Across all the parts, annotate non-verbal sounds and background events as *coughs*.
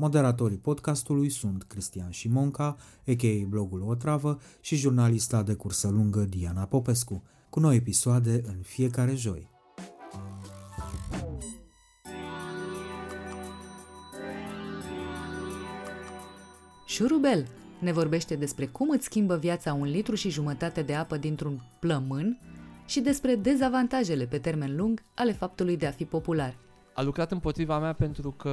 Moderatorii podcastului sunt Cristian Șimonca, a.k.a. blogul Otravă și jurnalista de cursă lungă Diana Popescu, cu noi episoade în fiecare joi. Șurubel ne vorbește despre cum îți schimbă viața un litru și jumătate de apă dintr-un plămân și despre dezavantajele pe termen lung ale faptului de a fi popular. A lucrat împotriva mea pentru că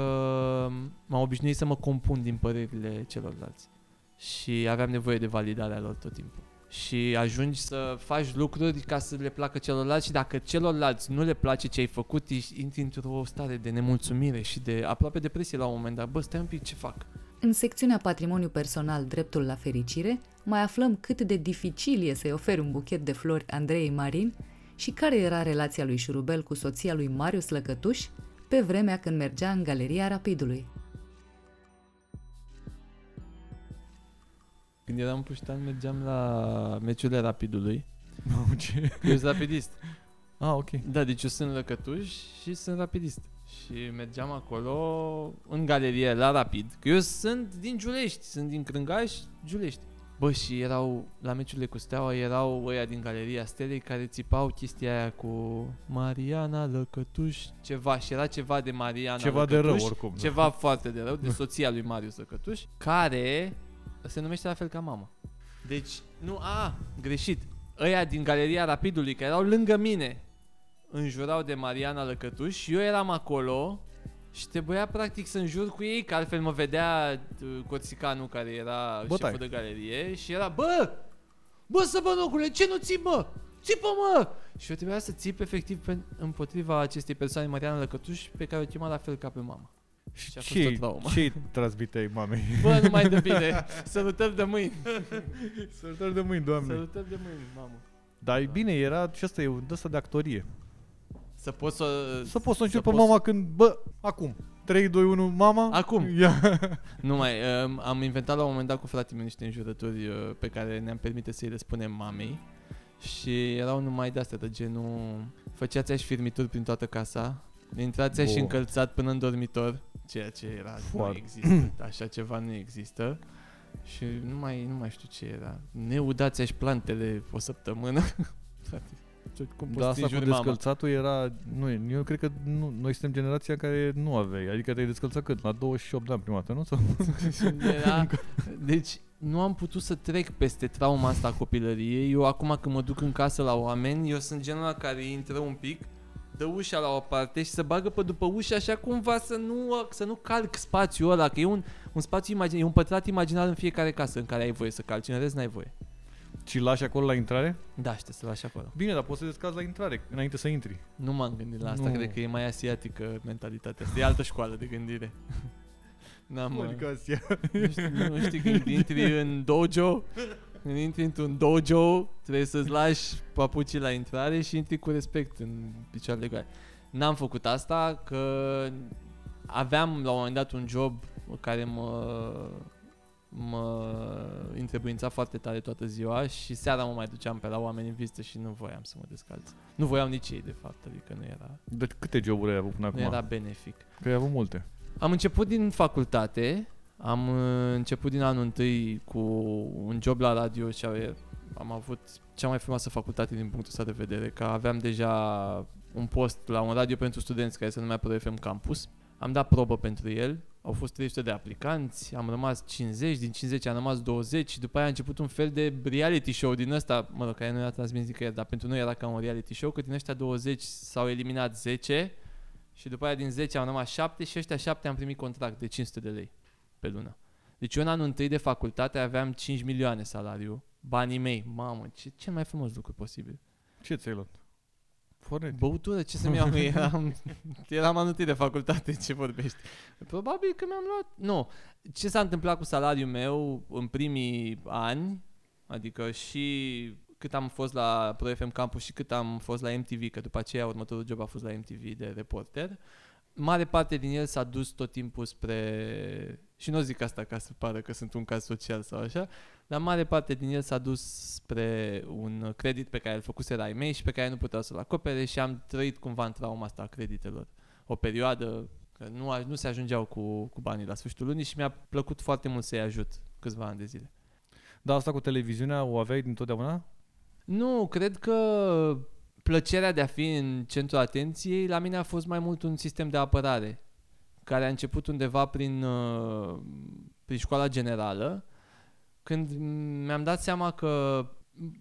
m-am obișnuit să mă compun din părerile celorlalți și aveam nevoie de validarea lor tot timpul. Și ajungi să faci lucruri ca să le placă celorlalți și dacă celorlalți nu le place ce ai făcut, intri într-o stare de nemulțumire și de aproape depresie la un moment dat. Bă, stai un pic, ce fac? În secțiunea Patrimoniu Personal Dreptul la Fericire, mai aflăm cât de dificil e să-i oferi un buchet de flori Andrei Marin și care era relația lui Șurubel cu soția lui Marius Lăcătuș pe vremea când mergea în Galeria Rapidului. Când eram puștan, mergeam la meciurile Rapidului. Mamă, ce? Eu sunt rapidist. Ah, ok. Da, deci eu sunt lăcătuș și sunt rapidist. Și mergeam acolo în galerie la Rapid, că eu sunt din Giulești, sunt din Crângaș, Giulești. Bă, și erau, la meciurile cu Steaua, erau ăia din Galeria Stelei care țipau chestia aia cu Mariana Lăcătuș, ceva, și era ceva de Mariana Ceva Lăcătuș, de rău, oricum. da. Ceva foarte de rău, de *laughs* soția lui Marius Lăcătuș, care se numește la fel ca mama. Deci, nu, a, greșit. Ăia din Galeria Rapidului, care erau lângă mine, înjurau de Mariana Lăcătuș și eu eram acolo și trebuia practic să înjur cu ei, că altfel mă vedea uh, Corsicanul care era Bătaie. șeful de galerie și era Bă! Bă, săbănocule, ce nu ții, mă? Țipă, mă! Și eu trebuia să țip efectiv pe, împotriva acestei persoane, Mariana Lăcătuș, pe care o chema la fel ca pe mama. Și a fost o Ce, traumă. ce transmiteai mamei? Bă, nu mai de bine. *laughs* Sărutări de mâini. Sărutări de mâini, doamne. Sărutări de mâini, mamă. Dar e bine, era și asta e un ăsta de actorie. Să poți să... Să poți să încerci pe poți- mama când, bă, acum. 3, 2, 1, mama. Acum. Ia. Nu mai, um, am inventat la un moment dat cu fratele meu niște înjurături uh, pe care ne-am permite să-i le spunem mamei și erau numai de-astea de genul făceați-aș firmituri prin toată casa, intrați-aș Wow. încălțat până în dormitor, ceea ce era, nu Foarte. există, așa ceva nu există și nu mai, nu mai știu ce era, ne udați-aș plantele o săptămână, *laughs* frate, ce- cum poți Dar să asta cu înjuri mama? descălțatul era... Nu, eu cred că nu, noi suntem generația în care nu aveai. Adică te-ai descălțat cât? La 28 de ani prima dată, nu? Sau? *laughs* Era, deci nu am putut să trec peste trauma asta a copilăriei. Eu acum când mă duc în casă la oameni, eu sunt genul ăla care intră un pic, dă ușa la o parte și se bagă pe după ușă așa cumva să nu, să nu calc spațiul ăla, că e un, un spațiu imaginar, e un pătrat imaginar în fiecare casă în care ai voie să calci, în rest n-ai voie. Și lași acolo la intrare? Da, și te să lași acolo. Bine, dar poți să descalzi la intrare, înainte să intri. Nu m-am gândit la asta, Nu. cred că e mai asiatică mentalitatea asta. E altă școală de gândire. *laughs* N-am, uh, Adică Asia. Nu știi, nu știi când intri în dojo Când intri într-un dojo Trebuie să-ți lași papucii la intrare Și intri cu respect în picioarele goale N-am făcut asta Că aveam la un moment dat un job Care mă mă întrebuința foarte tare toată ziua și seara mă mai duceam pe la oameni în vizită și nu voiam să mă descalț. Nu voiau nici ei, de fapt, adică nu era, De câte joburi ai avut până nu acum? era benefic. Că ai avut multe. Am început din facultate, am uh, început din anul întâi cu un job la radio și ave- am avut cea mai frumoasă facultate din punctul ăsta de vedere, că aveam deja un post la un radio pentru studenți care se numea Pro FM Campus. Am dat probă pentru el, au fost 300 de aplicanți, am rămas 50, din 50 am rămas 20 și după aia a început un fel de reality show din ăsta, mă rog, care nu era transmis nicăieri, dar pentru noi era ca un reality show, că din ăștia 20 s-au eliminat 10 și după aia din 10 am rămas 7 și ăștia 7 am primit contract de 500 de lei pe lună. Deci eu în anul întâi de facultate aveam 5 milioane salariu, banii mei, mamă, ce, cel mai frumos lucru posibil. Ce ți-ai luat? Fornet. Băutură, ce să-mi iau? *laughs* eram, eram anul întâi de facultate, ce vorbești? Probabil că mi-am luat... Nu. Ce s-a întâmplat cu salariul meu în primii ani, adică și cât am fost la Pro FM Campus și cât am fost la MTV, că după aceea următorul job a fost la MTV de reporter, mare parte din el s-a dus tot timpul spre... Și nu zic asta ca să pară că sunt un caz social sau așa, dar mare parte din el s-a dus spre un credit pe care îl făcuse ai mei și pe care nu puteau să-l acopere și am trăit cumva în trauma asta a creditelor. O perioadă că nu, nu se ajungeau cu, cu banii la sfârșitul lunii și mi-a plăcut foarte mult să-i ajut câțiva ani de zile. Dar asta cu televiziunea o aveai dintotdeauna? Nu, cred că plăcerea de a fi în centrul atenției la mine a fost mai mult un sistem de apărare care a început undeva prin, uh, prin școala generală când mi-am dat seama că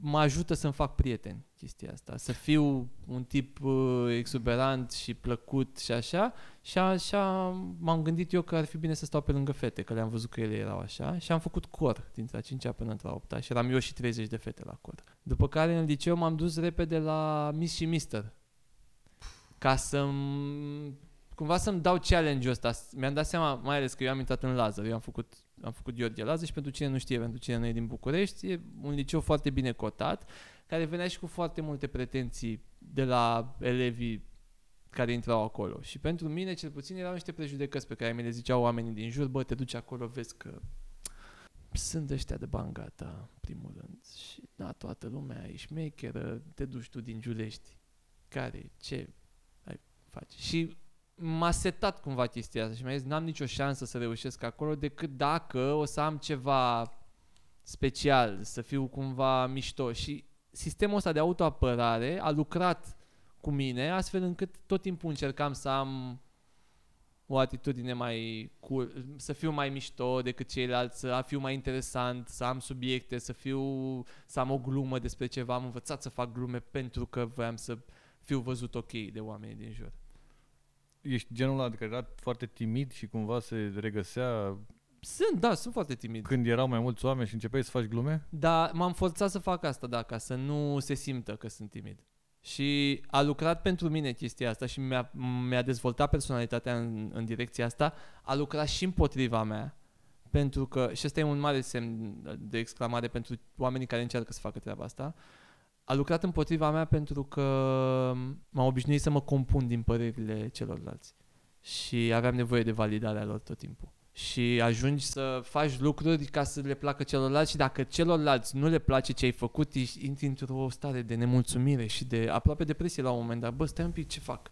mă ajută să-mi fac prieteni chestia asta, să fiu un tip uh, exuberant și plăcut și așa și așa m-am gândit eu că ar fi bine să stau pe lângă fete, că le-am văzut că ele erau așa și am făcut cor dintre a 5 până într-a 8 și eram eu și 30 de fete la cor. După care în liceu m-am dus repede la Miss și Mister ca să cumva să-mi dau challenge-ul ăsta. Mi-am dat seama, mai ales că eu am intrat în Lazar, eu am făcut am făcut Gheorghe Lazar și pentru cine nu știe, pentru cine nu e din București, e un liceu foarte bine cotat, care venea și cu foarte multe pretenții de la elevii care intrau acolo. Și pentru mine, cel puțin, erau niște prejudecăți pe care mi le ziceau oamenii din jur, bă, te duci acolo, vezi că sunt ăștia de bangata, primul rând. Și da, toată lumea e șmecheră, te duci tu din Giulești. Care, ce ai face? Și m-a setat cumva chestia asta și mi-a zis n-am nicio șansă să reușesc acolo decât dacă o să am ceva special, să fiu cumva mișto și sistemul ăsta de autoapărare a lucrat cu mine astfel încât tot timpul încercam să am o atitudine mai cool, să fiu mai mișto decât ceilalți, să fiu mai interesant, să am subiecte, să fiu să am o glumă despre ceva, am învățat să fac glume pentru că voiam să fiu văzut ok de oamenii din jur. Ești genul ăla care era foarte timid și cumva se regăsea sunt, da, sunt foarte timid. Când erau mai mulți oameni și începeai să faci glume? Da, m-am forțat să fac asta, da, ca să nu se simtă că sunt timid. Și a lucrat pentru mine chestia asta și mi-a, mi-a dezvoltat personalitatea în, în direcția asta. A lucrat și împotriva mea. Pentru că, și ăsta e un mare semn de exclamare pentru oamenii care încearcă să facă treaba asta, a lucrat împotriva mea pentru că m-am obișnuit să mă compun din părerile celorlalți. Și aveam nevoie de validarea lor tot timpul. Și ajungi să faci lucruri ca să le placă celorlalți și dacă celorlalți nu le place ce ai făcut, intri într-o stare de nemulțumire și de aproape depresie la un moment dat. Bă, stai un pic, ce fac?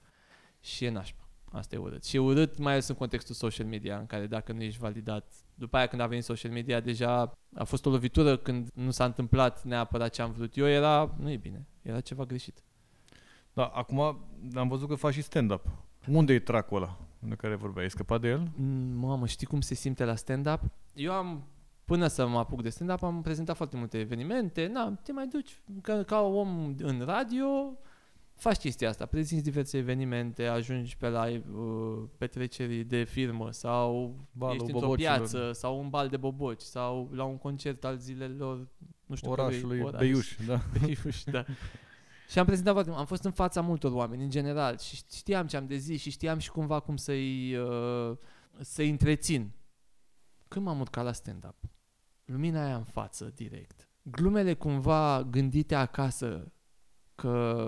Și e nașpa. Asta e urât. Și e urât mai ales în contextul social media, în care dacă nu ești validat, după aia când a venit social media, deja a fost o lovitură când nu s-a întâmplat neapărat ce am vrut eu, era, nu e bine, era ceva greșit. Da, acum am văzut că faci și stand-up. Unde e tracul ăla de care vorbeai? Ai scăpat de el? Mm, mamă, știi cum se simte la stand-up? Eu am până să mă apuc de stand-up, am prezentat foarte multe evenimente, na, te mai duci ca, ca om în radio, faci chestia asta, prezinți diverse evenimente, ajungi pe la uh, petreceri de firmă sau Balul ești într-o piață sau un bal de boboci sau la un concert al zilelor, nu știu, orașului oraș. Beiuș, da. *laughs* Beiuș, da. *laughs* și am prezentat foarte am fost în fața multor oameni în general și știam ce am de zis și știam și cumva cum să-i, uh, să-i întrețin. Când m-am urcat la stand-up, lumina aia în față, direct, glumele cumva gândite acasă că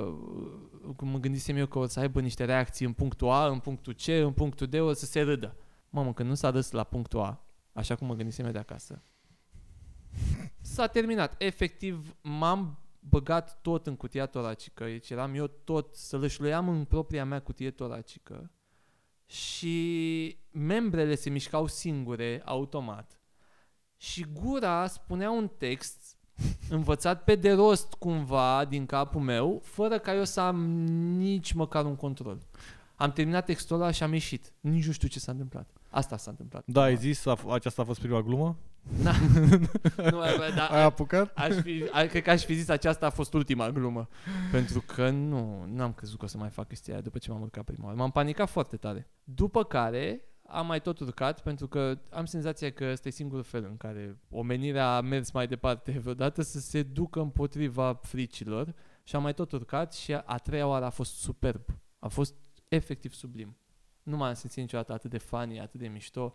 cum mă gândisem eu că o să aibă niște reacții în punctul A, în punctul C, în punctul D, o să se râdă. Mamă, când nu s-a râs la punctul A, așa cum mă gândisem eu de acasă, s-a terminat. Efectiv, m-am băgat tot în cutia toracică, deci eram eu tot, să lășluiam în propria mea cutie toracică și membrele se mișcau singure, automat. Și gura spunea un text învățat pe de rost cumva din capul meu, fără ca eu să am nici măcar un control. Am terminat textul ăla și am ieșit. Nici nu știu ce s-a întâmplat. Asta s-a întâmplat. Da, ai zis, a, f- aceasta a fost prima glumă? Na. *laughs* nu, bă, da, Ai apucat? Aș fi, a, cred că aș fi zis aceasta a fost ultima glumă. Pentru că nu, n-am crezut că o să mai fac chestia aia după ce m-am urcat prima oară. M-am panicat foarte tare. După care am mai tot urcat pentru că am senzația că ăsta e singurul fel în care omenirea a mers mai departe *laughs* vreodată să se ducă împotriva fricilor și am mai tot urcat și a, a treia oară a fost superb. A fost efectiv sublim. Nu m-am simțit niciodată atât de funny, atât de mișto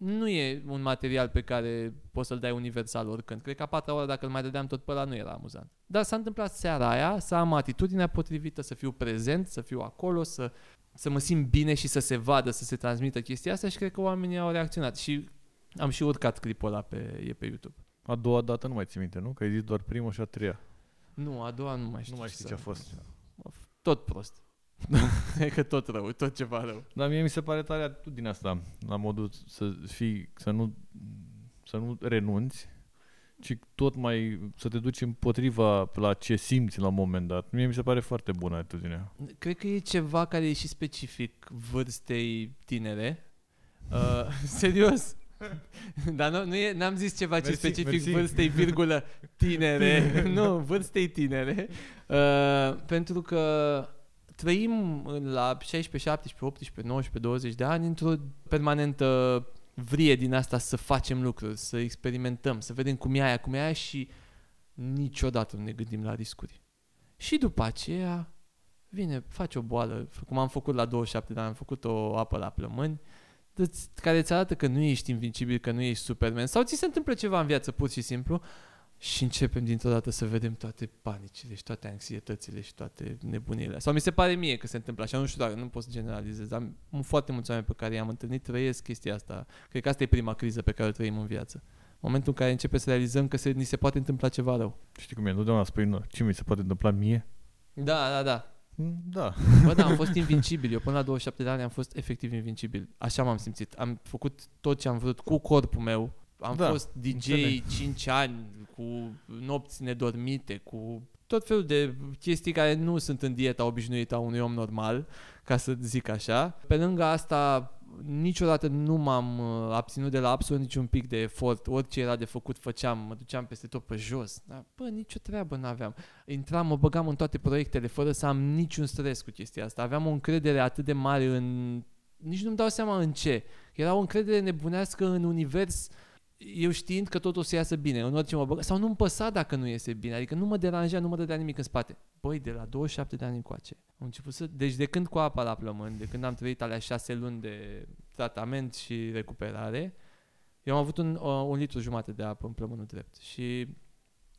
nu e un material pe care poți să-l dai universal oricând. Cred că a patra oară, dacă îl mai dădeam tot pe ăla, nu era amuzant. Dar s-a întâmplat seara aia să am atitudinea potrivită, să fiu prezent, să fiu acolo, să, să mă simt bine și să se vadă, să se transmită chestia asta și cred că oamenii au reacționat. Și am și urcat clipul ăla pe, e pe YouTube. A doua dată nu mai ții minte, nu? Că ai zis doar prima și a treia. Nu, a doua nu mai știu. Nu mai știi să- ce a fost. Tot prost. Cred *laughs* că tot rău, tot ceva rău. Dar mie mi se pare tare atitudinea asta, la modul să fii, să nu, să nu renunți, ci tot mai să te duci împotriva la ce simți la un moment dat. Mie mi se pare foarte bună atitudinea. Cred că e ceva care e și specific vârstei tinere. Uh, *laughs* serios. *laughs* Dar nu, nu e, n-am zis ceva ce Mersi, specific mersi. vârstei, virgulă, tinere. nu, vârstei tinere. Uh, pentru că trăim în- la 16, 17, 18, 19, 20 de ani într-o permanentă vrie din asta să facem lucruri, să experimentăm, să vedem cum e aia, cum e aia și niciodată nu ne gândim la riscuri. Și după aceea vine, faci o boală, cum am făcut la 27 de ani, am făcut o apă la plămâni, îți- care îți arată că nu ești invincibil, că nu ești Superman, sau ți se întâmplă ceva în viață pur și simplu și începem dintr-o dată să vedem toate panicile și toate anxietățile și toate nebunile. Sau mi se pare mie că se întâmplă așa, nu știu dacă nu pot să generalizez, dar m- foarte mulți oameni pe care i-am întâlnit trăiesc chestia asta. Cred că asta e prima criză pe care o trăim în viață. Momentul în care începe să realizăm că se, ni se poate întâmpla ceva rău. Știi cum e? Întotdeauna spui, nu, ce mi se poate întâmpla mie? Da, da, da. Mm, Da. *laughs* Bă, da, am fost invincibil. Eu până la 27 de ani am fost efectiv invincibil. Așa m-am simțit. Am făcut tot ce am vrut cu corpul meu. Am Da, fost DJ înțeleg. 5 ani, cu nopți nedormite, cu tot felul de chestii care nu sunt în dieta obișnuită a unui om normal, ca să zic așa. Pe lângă asta, niciodată nu m-am uh, abținut de la absolut niciun pic de efort. Orice era de făcut, făceam. Mă duceam peste tot pe jos. Dar, bă, nicio treabă n-aveam. Intram, mă băgam în toate proiectele fără să am niciun stres cu chestia asta. Aveam o încredere atât de mare în... Nici nu-mi dau seama în ce. Era o încredere nebunească în univers eu știind că totul o să iasă bine, în orice mă băga, sau nu-mi păsa dacă nu iese bine, adică nu mă deranja, nu mă dădea nimic în spate. Băi, de la 27 de ani încoace, am început să, deci de când cu apa la plămâni, de când am trăit alea șase luni de tratament și recuperare, eu am avut un, uh, un litru jumate de apă în plămânul drept și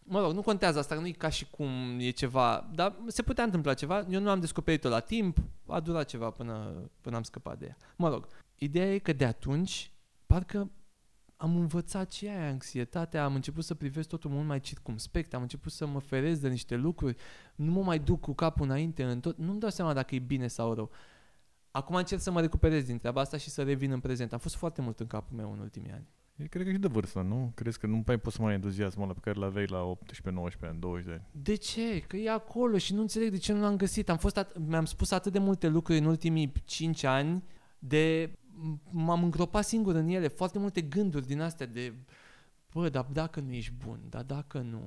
Mă rog, nu contează asta, nu e ca și cum e ceva, dar se putea întâmpla ceva. Eu nu am descoperit-o la timp, a durat ceva până, până am scăpat de ea. Mă rog, ideea e că de atunci, parcă am învățat și aia anxietatea, am început să privesc totul mult mai circumspect, am început să mă ferez de niște lucruri, nu mă mai duc cu capul înainte în tot, nu-mi dau seama dacă e bine sau rău. Acum încerc să mă recuperez din treaba asta și să revin în prezent. Am fost foarte mult în capul meu în ultimii ani. E, cred că și de vârstă, nu? Crezi că nu mai poți să mai ai entuziasmul ăla pe care l-aveai la 18, 19 ani, 20 de ani? De ce? Că e acolo și nu înțeleg de ce nu l-am găsit. Am fost at- mi-am spus atât de multe lucruri în ultimii 5 ani de m- m-am îngropat singur în ele, foarte multe gânduri din astea de bă, dar dacă nu ești bun, dar dacă nu,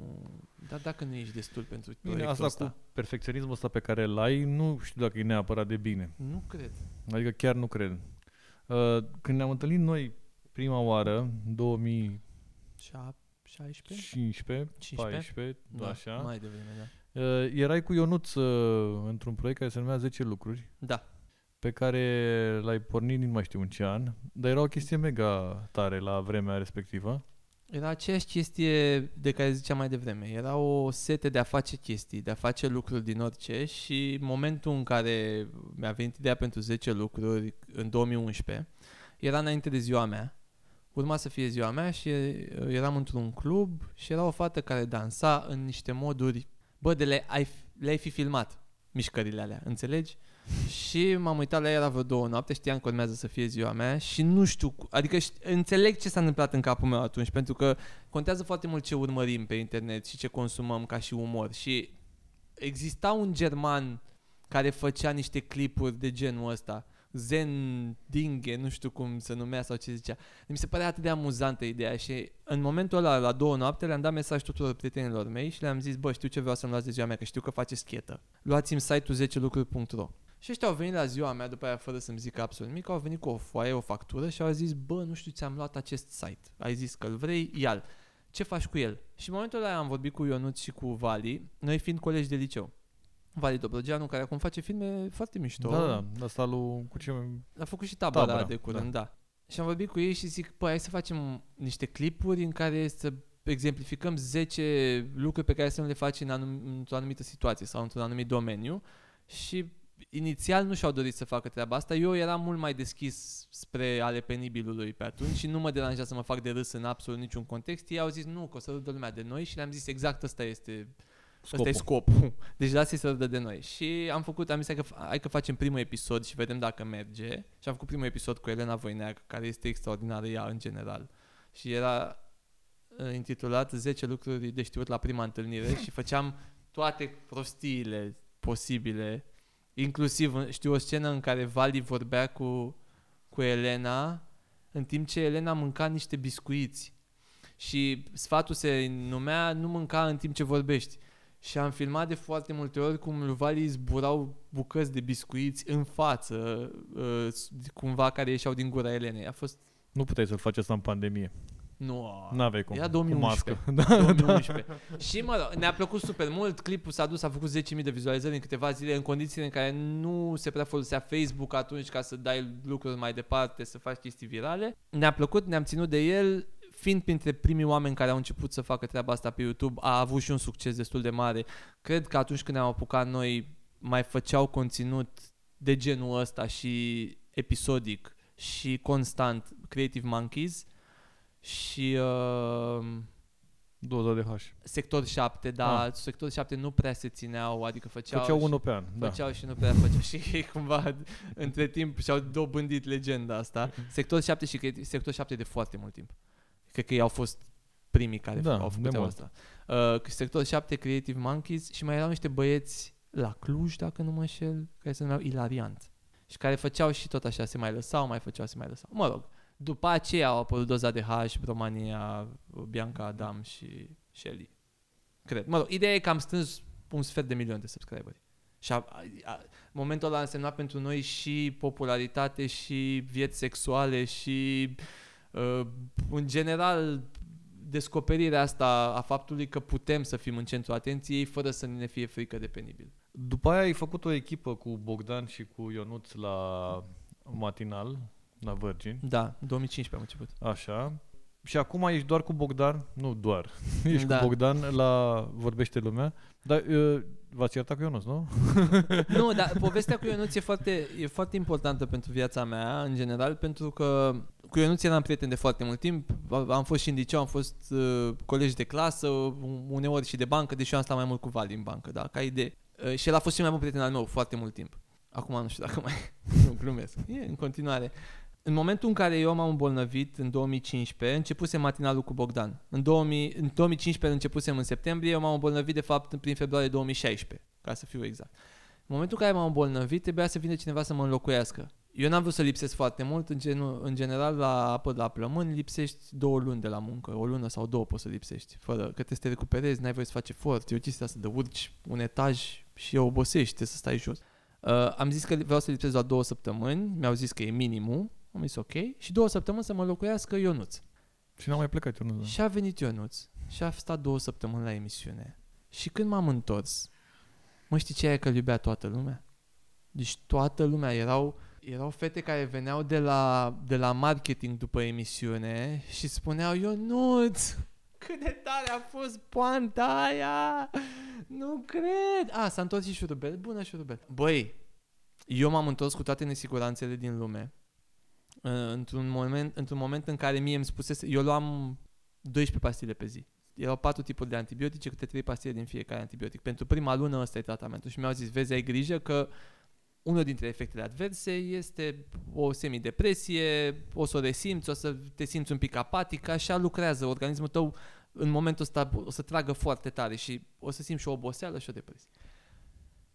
dar dacă nu ești destul pentru Bine, proiectul asta ăsta. cu perfecționismul ăsta pe care îl ai, nu știu dacă e neapărat de bine. Nu cred. Adică chiar nu cred. Uh, când ne-am întâlnit noi prima oară, 2015, 16? 15, 14, Da, așa, mai devreme, da. uh, erai cu Ionuț uh, într-un proiect care se numea 10 lucruri, Da. Pe care l-ai pornit nu mai știu în ce an, dar era o chestie mega tare la vremea respectivă. Era aceeași chestie de care ziceam mai devreme. Era o sete de a face chestii, de a face lucruri din orice și momentul în care mi-a venit ideea pentru 10 lucruri în 2011 era înainte de ziua mea. Urma să fie ziua mea și uh, eram într-un club și era o fată care dansa în niște moduri, bă, de le, ai, le-ai fi filmat mișcările alea, înțelegi? Și m-am uitat la ea la vreo două noapte, știam că urmează să fie ziua mea și nu știu, cu- adică ș- înțeleg ce s-a întâmplat în capul meu atunci, pentru că contează foarte mult ce urmărim pe internet și ce consumăm ca și umor. Și exista un german care făcea niște clipuri de genul ăsta Zen Dinge, nu știu cum se numea sau ce zicea. Mi se părea atât de amuzantă ideea și în momentul ăla, la două noapte, le-am dat mesaj tuturor prietenilor mei și le-am zis, bă, știu ce vreau să-mi luați de ziua mea, că știu că faceți schetă. Luați-mi site-ul 10lucruri.ro și ăștia au venit la ziua mea, după aia, fără să-mi zică absolut nimic, au venit cu o foaie, o factură și au zis, bă, nu știu, ți-am luat acest site. Ai zis că îl vrei, ia Ce faci cu el? Și în momentul ăla am vorbit cu Ionut și cu Vali, noi fiind colegi de liceu. Vali Dobrogeanu, care acum face filme foarte mișto. Da, da, da, asta lui, cu ce... A făcut și tabăra, Tabăra, de curând, da. da. Și am vorbit cu ei și zic, păi hai să facem niște clipuri în care să exemplificăm 10 lucruri pe care să nu le faci în anum- într-o anumită situație sau într-un anumit domeniu și inițial nu și-au dorit să facă treaba asta. Eu eram mult mai deschis spre ale penibilului pe atunci și nu mă deranja să mă fac de râs în absolut niciun context. Ei au zis nu, că o să râdă lumea de noi și le-am zis exact ăsta este Asta e scopul. *laughs* Deci lasă să râdă de noi. Și am făcut, am zis că hai că facem primul episod și vedem dacă merge. Și am făcut primul episod cu Elena Voineac, care este extraordinară ea în general. Și era uh, intitulat 10 lucruri de știut la prima întâlnire și *laughs* făceam toate prostiile posibile. Inclusiv știu o scenă în care Vali vorbea cu, cu Elena în timp ce Elena mânca niște biscuiți. Și sfatul se numea nu mânca în timp ce vorbești. Și am filmat de foarte multe ori cum lui Vali zburau bucăți de biscuiți în față, uh, cumva care ieșeau din gura Elenei. A fost... Nu puteai să-l faci asta în pandemie. Nu, N-aveai cum. Era Cu 2011. mască. 2011. *laughs* și mă rog, ne-a plăcut super mult, clipul s-a dus, a făcut 10.000 de vizualizări în câteva zile, în condițiile în care nu se prea folosea Facebook atunci ca să dai lucruri mai departe, să faci chestii virale. Ne-a plăcut, ne-am ținut de el, fiind printre primii oameni care au început să facă treaba asta pe YouTube, a avut și un succes destul de mare. Cred că atunci când ne-am apucat noi, mai făceau conținut de genul ăsta și episodic și constant Creative Monkeys și uh, 20 de H. Sector 7, dar Ah. Sector 7 nu prea se țineau, adică făceau, Făceau și, unul pe an. Da. făceau și nu prea făceau *laughs* și ei cumva între timp și-au dobândit legenda asta. *laughs* Sector 7 și Creative- Sector 7 de foarte mult timp. Cred că ei au fost primii care Da, au de făcut treaba mult. asta. Uh, Sector 7, Creative Monkeys și mai erau niște băieți la Cluj, dacă nu mă înșel, care se numeau Ilariant. Și care făceau și tot așa, se mai lăsau, mai făceau, se mai lăsau. Mă rog, după aceea au apărut doza de H, România, Bianca Adam și Shelly. Cred. Mă rog, ideea e că am strâns un sfert de milion de subscriberi. Și a, a, a, momentul ăla a însemnat pentru noi și popularitate și vieți sexuale și uh, în general descoperirea asta a faptului că putem să fim în centru atenției fără să ne fie frică de penibil. După aia ai făcut o echipă cu Bogdan și cu Ionuț la matinal, la Virgin. Da, în 2015 am început. Așa. Și acum ești doar cu Bogdan, nu doar, *laughs* ești Da. cu Bogdan la Vorbește Lumea, dar uh, v-ați iertat cu Ionuț, nu? *laughs* nu, dar *laughs* povestea cu Ionuț e foarte, e foarte importantă pentru viața mea, în general, pentru că cu Ionuț eram prieten de foarte mult timp. Am fost și în liceu, am fost uh, colegi de clasă, uneori și de bancă, deși eu am stat mai mult cu Vali în bancă, da, ca idee. Uh, și el a fost și mai bun prieten al meu foarte mult timp. Acum nu știu dacă mai *laughs* nu glumesc. E în continuare. În momentul în care eu m-am îmbolnăvit, în 2015, începusem matinalul cu Bogdan. În, 2000, în 2015 începusem în septembrie, eu m-am îmbolnăvit de fapt prin februarie 2016, ca să fiu exact. În momentul în care m-am îmbolnăvit, trebuia să vină cineva să mă înlocuiască. Eu n-am vrut să lipsesc foarte mult, în, genu, în general la apă la plămâni lipsești două luni de la muncă, o lună sau două poți să lipsești, fără că trebuie să te recuperezi, n-ai voie să faci efort, e o chestie asta de urci un etaj și obosești, trebuie să stai jos. Uh, am zis că vreau să lipsesc la două săptămâni, mi-au zis că e minimul, am zis ok, și două săptămâni să mă locuiască Ionuț. Și n-am mai plecat Ionuț. da. Și a venit Ionuț și a stat două săptămâni la emisiune. Și când m-am întors, mă știi ce e că îl iubea toată lumea? Deci toată lumea erau, erau fete care veneau de la, de la marketing după emisiune și spuneau Ionuț, cât de tare a fost poanta aia! Nu cred! A, s-a întors și șurubel. Bună șurubel. Băi, eu m-am întors cu toate nesiguranțele din lume. Uh, Într-un moment, într-un moment în care mie îmi spusese, eu luam 12 pastile pe zi. Erau patru tipuri de antibiotice, câte trei pastile din fiecare antibiotic. Pentru prima lună ăsta e tratamentul și mi-au zis, vezi, ai grijă că unul dintre efectele adverse este o semidepresie, o să o resimți, o să te simți un pic apatic, așa lucrează organismul tău în momentul ăsta o să tragă foarte tare și o să simți și o oboseală și o depresie.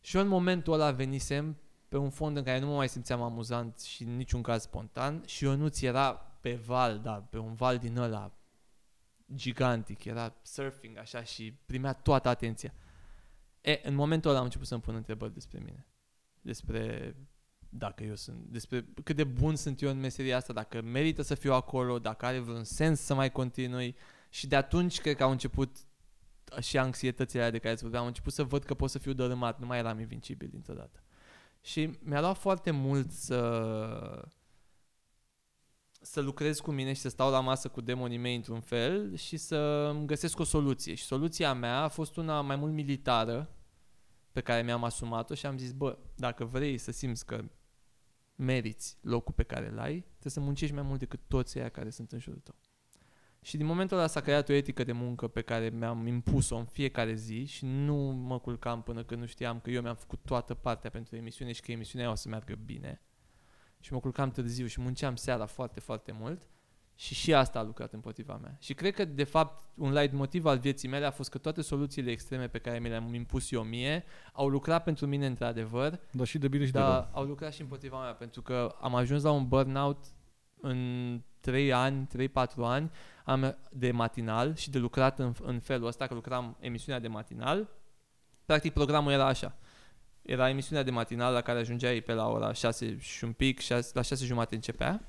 Și eu în momentul ăla venisem pe un fond în care nu mă mai simțeam amuzant și în niciun caz spontan și eu nu-ți era pe val, da, pe un val din ăla gigantic, era surfing așa și primea toată atenția. E, în momentul ăla am început să-mi pun întrebări despre mine. Despre dacă eu sunt, despre cât de bun sunt eu în meseria asta, dacă merită să fiu acolo, dacă are vreun sens să mai continui. Și de atunci cred că au început și anxietățile alea de care îți vorbeam, am început să văd că pot să fiu dărâmat, nu mai eram invincibil dintr-o dată. Și mi-a luat foarte mult să să lucrez cu mine și să stau la masă cu demonii mei într-un fel și să îmi găsesc o soluție. Și soluția mea a fost una mai mult militară pe care mi-am asumat-o și am zis, bă, dacă vrei să simți că meriți locul pe care îl ai, trebuie să muncești mai mult decât toți aia care sunt în jurul tău. Și din momentul ăla s-a creat o etică de muncă pe care mi-am impus-o în fiecare zi și nu mă culcam până când nu știam că eu mi-am făcut toată partea pentru emisiune și că emisiunea o să meargă bine. Și mă culcam târziu și munceam seara foarte, foarte mult și și asta a lucrat împotriva mea. Și cred că, de fapt, un light motiv al vieții mele a fost că toate soluțiile extreme pe care mi le-am impus eu mie au lucrat pentru mine într-adevăr, Dar și de bine și de dar rău. au lucrat și împotriva mea, pentru că am ajuns la un burnout în 3 ani, 3-4 ani am de matinal și de lucrat în, în felul ăsta, că lucram emisiunea de matinal. Practic programul era așa. Era emisiunea de matinal la care ajungeai pe la ora 6 și un pic, 6, la 6 jumate începea.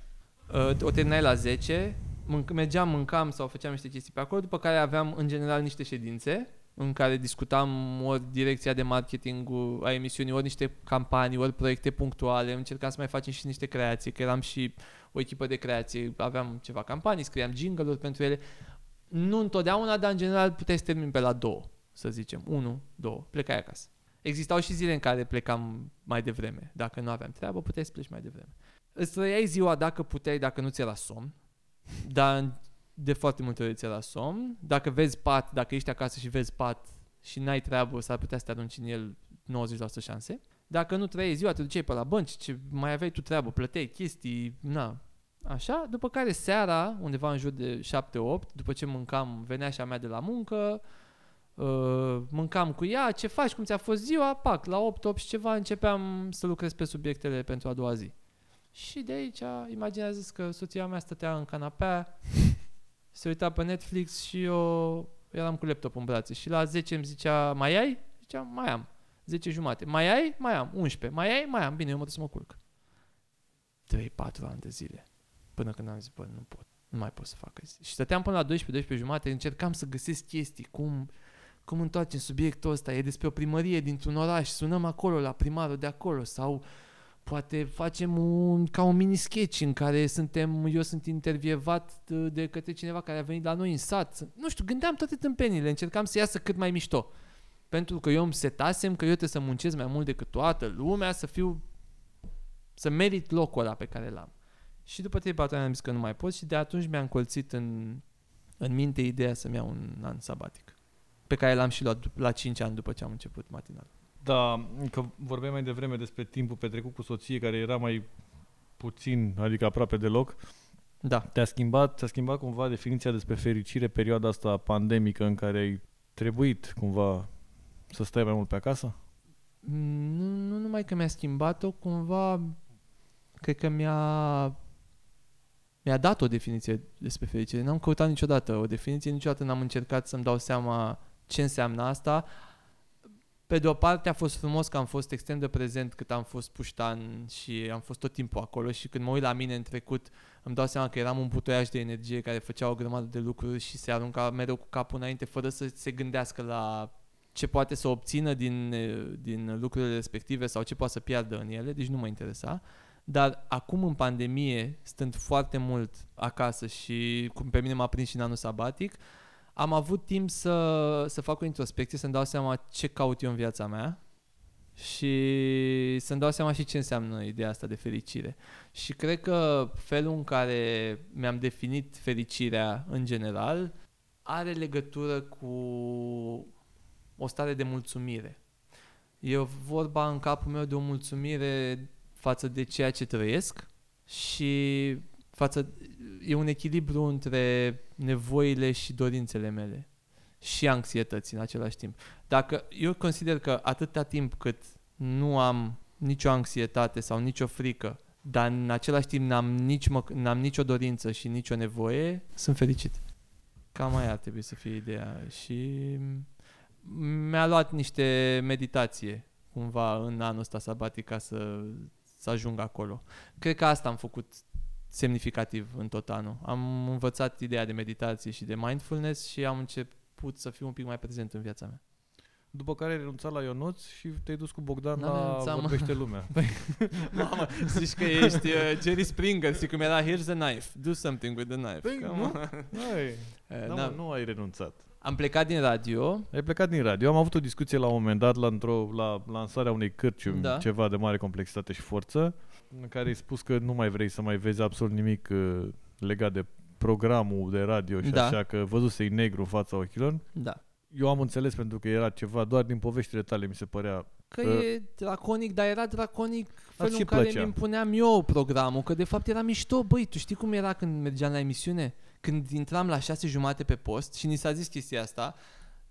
Uh, O terminai la 10, mânc- mergeam, mâncam sau făceam niște chestii pe acolo, după care aveam în general niște ședințe în care discutam ori direcția de marketing a emisiunii, ori niște campanii, ori proiecte punctuale, încercam să mai facem și niște creații, că eram și o echipă de creație, aveam ceva campanii, scriam jingle-uri pentru ele. Nu întotdeauna, dar în general puteai să termin pe la două, să zicem. Unu, două, plecai acasă. Existau și zile în care plecam mai devreme. Dacă nu aveam treabă, puteai să pleci mai devreme. Îți trăiai ziua dacă puteai, dacă nu ți era somn, dar de foarte multe ori ți era somn. Dacă vezi pat, dacă ești acasă și vezi pat și n-ai treabă, s-ar putea să te arunci în el 90% șanse. Dacă nu trăiei ziua, te duceai pe la bănci, ce mai aveai tu treabă, plăteai chestii, na, așa. După care seara, undeva în jur de 7-8, după ce mâncam, venea și a mea de la muncă, uh, mâncam cu ea, ce faci, cum ți-a fost ziua, pac, la 8, 8 și ceva începeam să lucrez pe subiectele pentru a doua zi. Și de aici imaginează că soția mea stătea în canapea, *laughs* se uita pe Netflix și eu eram cu laptop în brațe. Și la 10 îmi zicea, mai ai? Ziceam, mai am. 10 jumate. Mai ai? Mai am. 11. Mai ai? Mai am. Bine, eu mă duc să mă culc. 3-4 ani de zile. Până când am zis, bă, nu pot. Nu mai pot să fac azi. Și stăteam până la 12-12 jumate, încercam să găsesc chestii, cum, cum întoarcem subiectul ăsta, e despre o primărie dintr-un oraș, sunăm acolo la primarul de acolo sau poate facem un, ca un mini sketch în care suntem, eu sunt intervievat de, de către cineva care a venit la noi în sat. Nu știu, gândeam toate tâmpenile, încercam să iasă cât mai mișto. Pentru că eu îmi setasem că eu trebuie să muncesc mai mult decât toată lumea, să fiu, să merit locul ăla pe care l-am. Și după 3-4 ani am zis că nu mai pot și de atunci mi-a încolțit în, în minte ideea să-mi iau un an sabatic. Pe care l-am și luat dup- la 5 ani după ce am început matinal. Da, că vorbeam mai devreme despre timpul petrecut cu soție, care era mai puțin, adică aproape deloc. Da. Te-a schimbat, te-a schimbat cumva definiția despre fericire perioada asta pandemică în care ai trebuit cumva să stai mai mult pe acasă? Nu, nu numai că mi-a schimbat-o, cumva cred că mi-a mi-a dat o definiție despre fericire. N-am căutat niciodată o definiție, niciodată n-am încercat să-mi dau seama ce înseamnă asta. Pe de o parte a fost frumos că am fost extrem de prezent cât am fost puștan și am fost tot timpul acolo și când mă uit la mine în trecut îmi dau seama că eram un butoiaș de energie care făcea o grămadă de lucruri și se arunca mereu cu capul înainte fără să se gândească la ce poate să obțină din, din lucrurile respective sau ce poate să piardă în ele, deci nu mă interesa. Dar acum în pandemie, stând foarte mult acasă și cum pe mine m-a prins și în anul sabatic, am avut timp să, să fac o introspecție, să-mi dau seama ce caut eu în viața mea și să-mi dau seama și ce înseamnă ideea asta de fericire. Și cred că felul în care mi-am definit fericirea în general are legătură cu o stare de mulțumire. E vorba în capul meu de o mulțumire față de ceea ce trăiesc și față, e un echilibru între nevoile și dorințele mele și anxietății în același timp. Dacă eu consider că atâta timp cât nu am nicio anxietate sau nicio frică, dar în același timp n-am, nici mă, n-am nicio dorință și nicio nevoie, sunt fericit. Cam aia ar trebui să fie ideea. Și mi-a luat niște meditație cumva în anul ăsta sabatic ca să, să ajung acolo. Cred că asta am făcut semnificativ în tot anul. Am învățat ideea de meditație și de mindfulness și am început să fiu un pic mai prezent în viața mea. După care ai renunțat la Ionuț și te-ai dus cu Bogdan N-am la renunțat, mă. Vorbește Lumea. *laughs* Mamă, zici că ești uh, Jerry Springer, știi cum era Here's a knife, do something with the knife. Păi, Come nu? on. Ai, *laughs* Eh, da, da. mă, nu ai renunțat. Am plecat din radio, Ai plecat din radio. Am avut o discuție la un moment dat la, într-o, la lansarea unei cărciumi, Da. ceva de mare complexitate și forță, în care ai spus că nu mai vrei să mai vezi absolut nimic uh, legat de programul de radio și Da. așa, că văzusei negru în fața ochilor. da. Eu am înțeles pentru că era ceva, doar din poveștile tale mi se părea Că Uh, e draconic, dar era draconic felul și în care plăcea. mi impuneam eu programul, că de fapt era mișto. Băi, tu știi cum era când mergeam la emisiune? Când intram la șase jumate pe post și ni s-a zis chestia asta,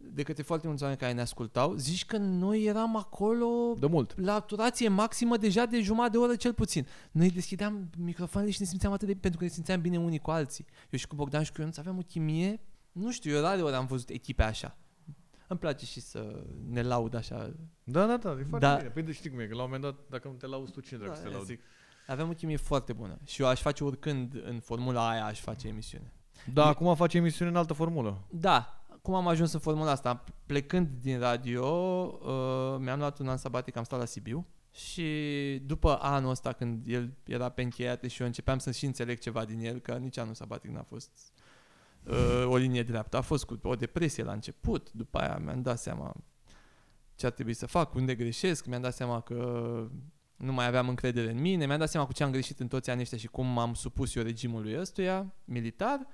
de către foarte mulți oameni care ne ascultau, zici că noi eram acolo de mult. la turație maximă deja de jumătate de oră cel puțin. Noi deschideam microfoanele și ne simțeam atât de pentru că ne simțeam bine unii cu alții. Eu și cu Bogdan și cu Ionuț aveam o chimie, nu știu, eu rare ori am văzut echipe așa. Îmi place și să ne laud așa. Da, da, da, e foarte Da. bine. Păi de știi cum e, că la un moment dat, dacă nu te lauzi tu, cine dracu să te Da, lauzi? zic. Aveam o chimie foarte bună și eu aș face oricând în formula aia aș face emisiune. Da, E- acum face emisiune în altă formulă. Da, cum am ajuns în formula asta? Plecând din radio, uh, mi-am luat un an sabatic, am stat la Sibiu și după anul ăsta când el era pe încheiate și eu începeam să și înțeleg ceva din el, că nici anul sabatic n-a fost uh, o linie dreaptă, a fost cu o depresie la început, după aia mi-am dat seama ce ar trebui să fac, unde greșesc, mi-am dat seama că nu mai aveam încredere în mine, mi-am dat seama cu ce am greșit în toți anii ăștia și cum m-am supus eu regimului ăstuia, militar,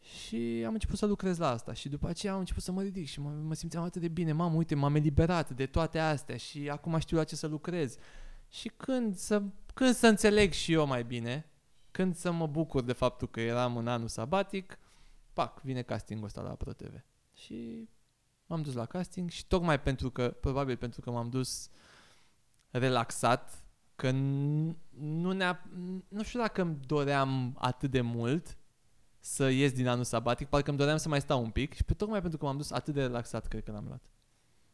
și am început să lucrez la asta și după aceea am început să mă ridic și mă, mă simțeam atât de bine. Mamă, uite, m-am eliberat de toate astea și acum știu la ce să lucrez. Și când să, când să înțeleg și eu mai bine, când să mă bucur de faptul că eram în anul sabatic, pac, vine castingul ăsta la ProTV. Și m-am dus la casting și tocmai pentru că, probabil pentru că m-am dus relaxat, că n- nu, ne nu știu dacă îmi doream atât de mult să ies din anul sabatic, parcă îmi doream să mai stau un pic și pe tocmai pentru că m-am dus atât de relaxat, cred că l-am luat.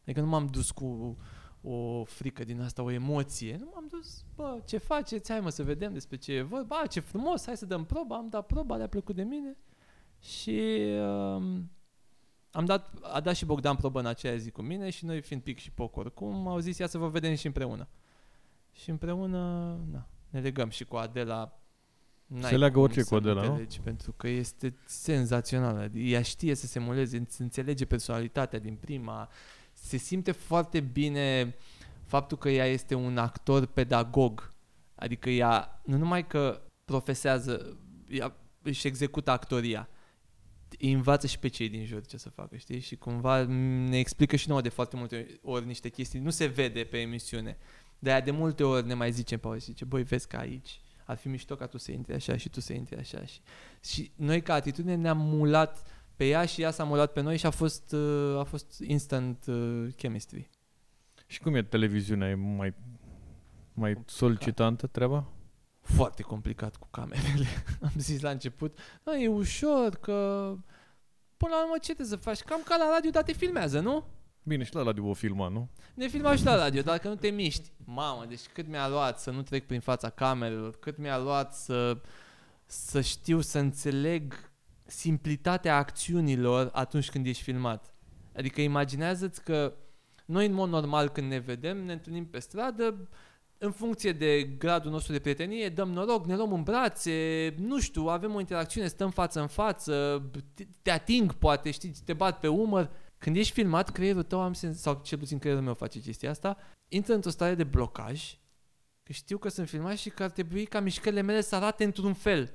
Adică nu m-am dus cu o frică din asta, o emoție. Nu m-am dus, bă, ce faceți? Hai mă să vedem despre ce e vorba. Bă, ce frumos, hai să dăm proba. Am dat proba, le-a plăcut de mine. Și um, am dat, a dat și Bogdan probă în aceea zi cu mine și noi fiind pic și poc oricum, au zis ia să vă vedem și împreună. Și împreună, na, ne legăm și cu Adela. N-ai Se leagă cum orice să cu Adela, te nu? legi, Pentru că este senzațională. Ea știe să se moleze, îți înțelege personalitatea din prima. Se simte foarte bine faptul că ea este un actor pedagog. Adică ea nu numai că profesează, ea își execută actoria, îi învață și pe cei din jur ce să facă, știi? Și cumva ne explică și nouă de foarte multe ori niște chestii. Nu se vede pe emisiune. De aia de multe ori ne mai zicem pe și zice, băi, vezi că aici ar fi mișto ca tu să intri așa și tu să intri așa. Și, și noi ca atitudine ne-am mulat pe ea și ea s-a mulat pe noi și a fost, uh, a fost instant uh, chemistry. Și cum e televiziunea? E mai, mai solicitantă treaba? Foarte complicat cu camerele. *laughs* Am zis la început, da, e ușor că până la urmă ce trebuie să faci? Cam ca la radio, dar te filmează, nu? Bine, și la radio o filma, nu? Ne filmau și la radio, dar că nu te miști. Mamă, deci cât mi-a luat să nu trec prin fața camerelor, cât mi-a luat să, să știu, să înțeleg simplitatea acțiunilor atunci când ești filmat. Adică imaginează-ți că noi în mod normal când ne vedem, ne întâlnim pe stradă, în funcție de gradul nostru de prietenie, dăm noroc, ne luăm în brațe, nu știu, avem o interacțiune, stăm față în față, te, te ating poate, știi, te bat pe umăr. Când ești filmat, creierul tău, am sens, sau cel puțin creierul meu face chestia asta, intră într-o stare de blocaj, că știu că sunt filmat și că ar trebui ca mișcările mele să arate într-un fel.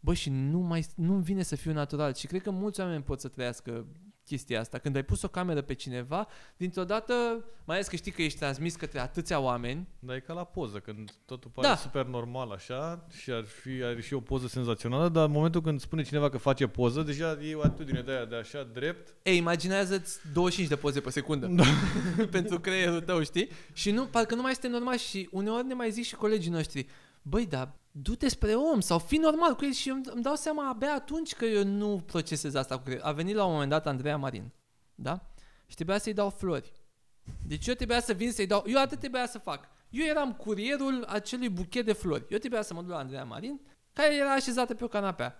Bă, și nu mai, nu vine să fiu natural și cred că mulți oameni pot să trăiască chestia asta. Când ai pus o cameră pe cineva, dintr-o dată, mai ales că știi că ești transmis către atâția oameni, Dar e ca la poză, când totul pare Da. super normal așa și ar fi are și o poză senzațională, dar în momentul când spune cineva că face poză, deja e o atitudine de aia de așa drept. Ei, imaginează-ți 25 de poze pe secundă Da. *laughs* pentru creierul tău, știi? Și nu, parcă nu mai este normal și uneori ne mai zic și colegii noștri, băi, dar du-te spre om sau fi normal cu el și îmi, îmi dau seama abia atunci că eu nu procesez asta cu creierul. A venit la un moment dat Andreea Marin, da? Și trebuia să-i dau flori. Deci eu trebuia să vin să-i dau, eu atât trebuia să fac. Eu eram curierul acelui buchet de flori. Eu trebuia să mă duc la Andreea Marin, care era așezată pe o canapea.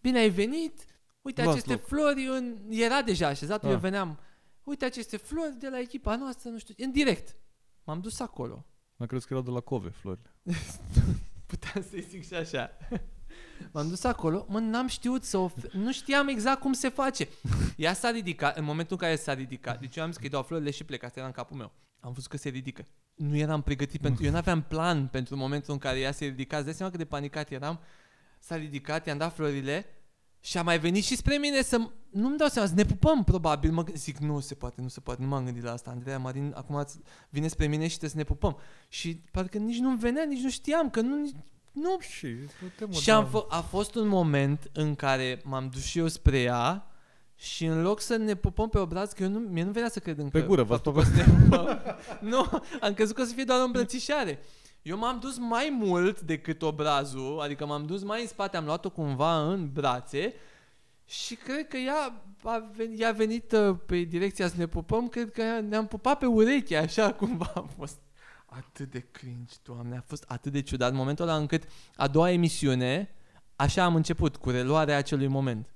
Bine ai venit, uite Luați aceste loc. flori, în... era deja așezat, eu Ah. veneam, uite aceste flori de la echipa noastră, nu știu, în direct. M-am dus acolo. Am crezut că erau de la Cove florile. *laughs* Puteam să-i zic și așa. M-am dus acolo, mă, n-am știut să ofer... Nu știam exact cum se face. Ea s-a ridicat, în momentul în care s-a ridicat, deci eu am zis că îi dau florile și plec, asta era în capul meu. Am văzut că se ridică. Nu eram pregătit pentru... Eu n-aveam plan pentru momentul în care ea se ridica. Îți dai seama cât de panicat eram? S-a ridicat, i-am dat florile și a mai venit și spre mine să... Nu-mi dau seama, să ne pupăm probabil. Mă gând- zic, nu se poate, nu se poate, nu m-am gândit la asta. Andreea Marin acum ați- vine spre mine și trebuie să ne pupăm. Și parcă nici nu venea, nici nu știam, că nu... Nu Și, uite, mă, și am da. fă- a fost un moment în care m-am dus și eu spre ea și în loc să ne pupăm pe obraz, că eu nu, mie nu venea să cred încă. Pe gură, v-ați faptul că suntem- *laughs* Nu, am crezut că o să fie doar o îmbrățișare. Eu m-am dus mai mult decât obrazul, adică m-am dus mai în spate, am luat-o cumva în brațe și cred că ea a venit, ea a venit uh, pe direcția să ne pupăm, cred că ne-am pupat pe ureche, așa *laughs* cumva a fost. Atât de cringe, doamne, a fost atât de ciudat momentul ăla încât a doua emisiune, așa am început, cu reluarea acelui moment.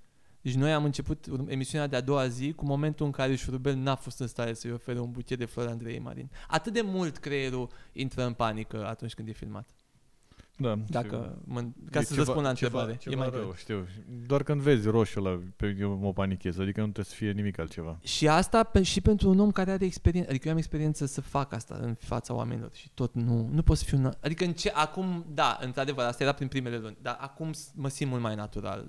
Deci noi am început emisiunea de a doua zi cu momentul în care Șurubel n-a fost în stare să-i ofere un buchet de flori Andrei Marin. Atât de mult creierul intră în panică atunci când e filmat. Da, Dacă, mă, ca E să ceva- răspund la ceva- întrebare. Ceva, e mai rău, greu. știu. Doar când vezi roșiul ăla, pe, eu mă panichez, adică nu trebuie să fie nimic altceva. Și asta pe, și pentru un om care are experiență, adică eu am experiență să fac asta în fața oamenilor și tot nu, nu poți fi un... Adică în ce, acum, da, într-adevăr, asta era prin primele luni, dar acum s- mă simt mult mai natural.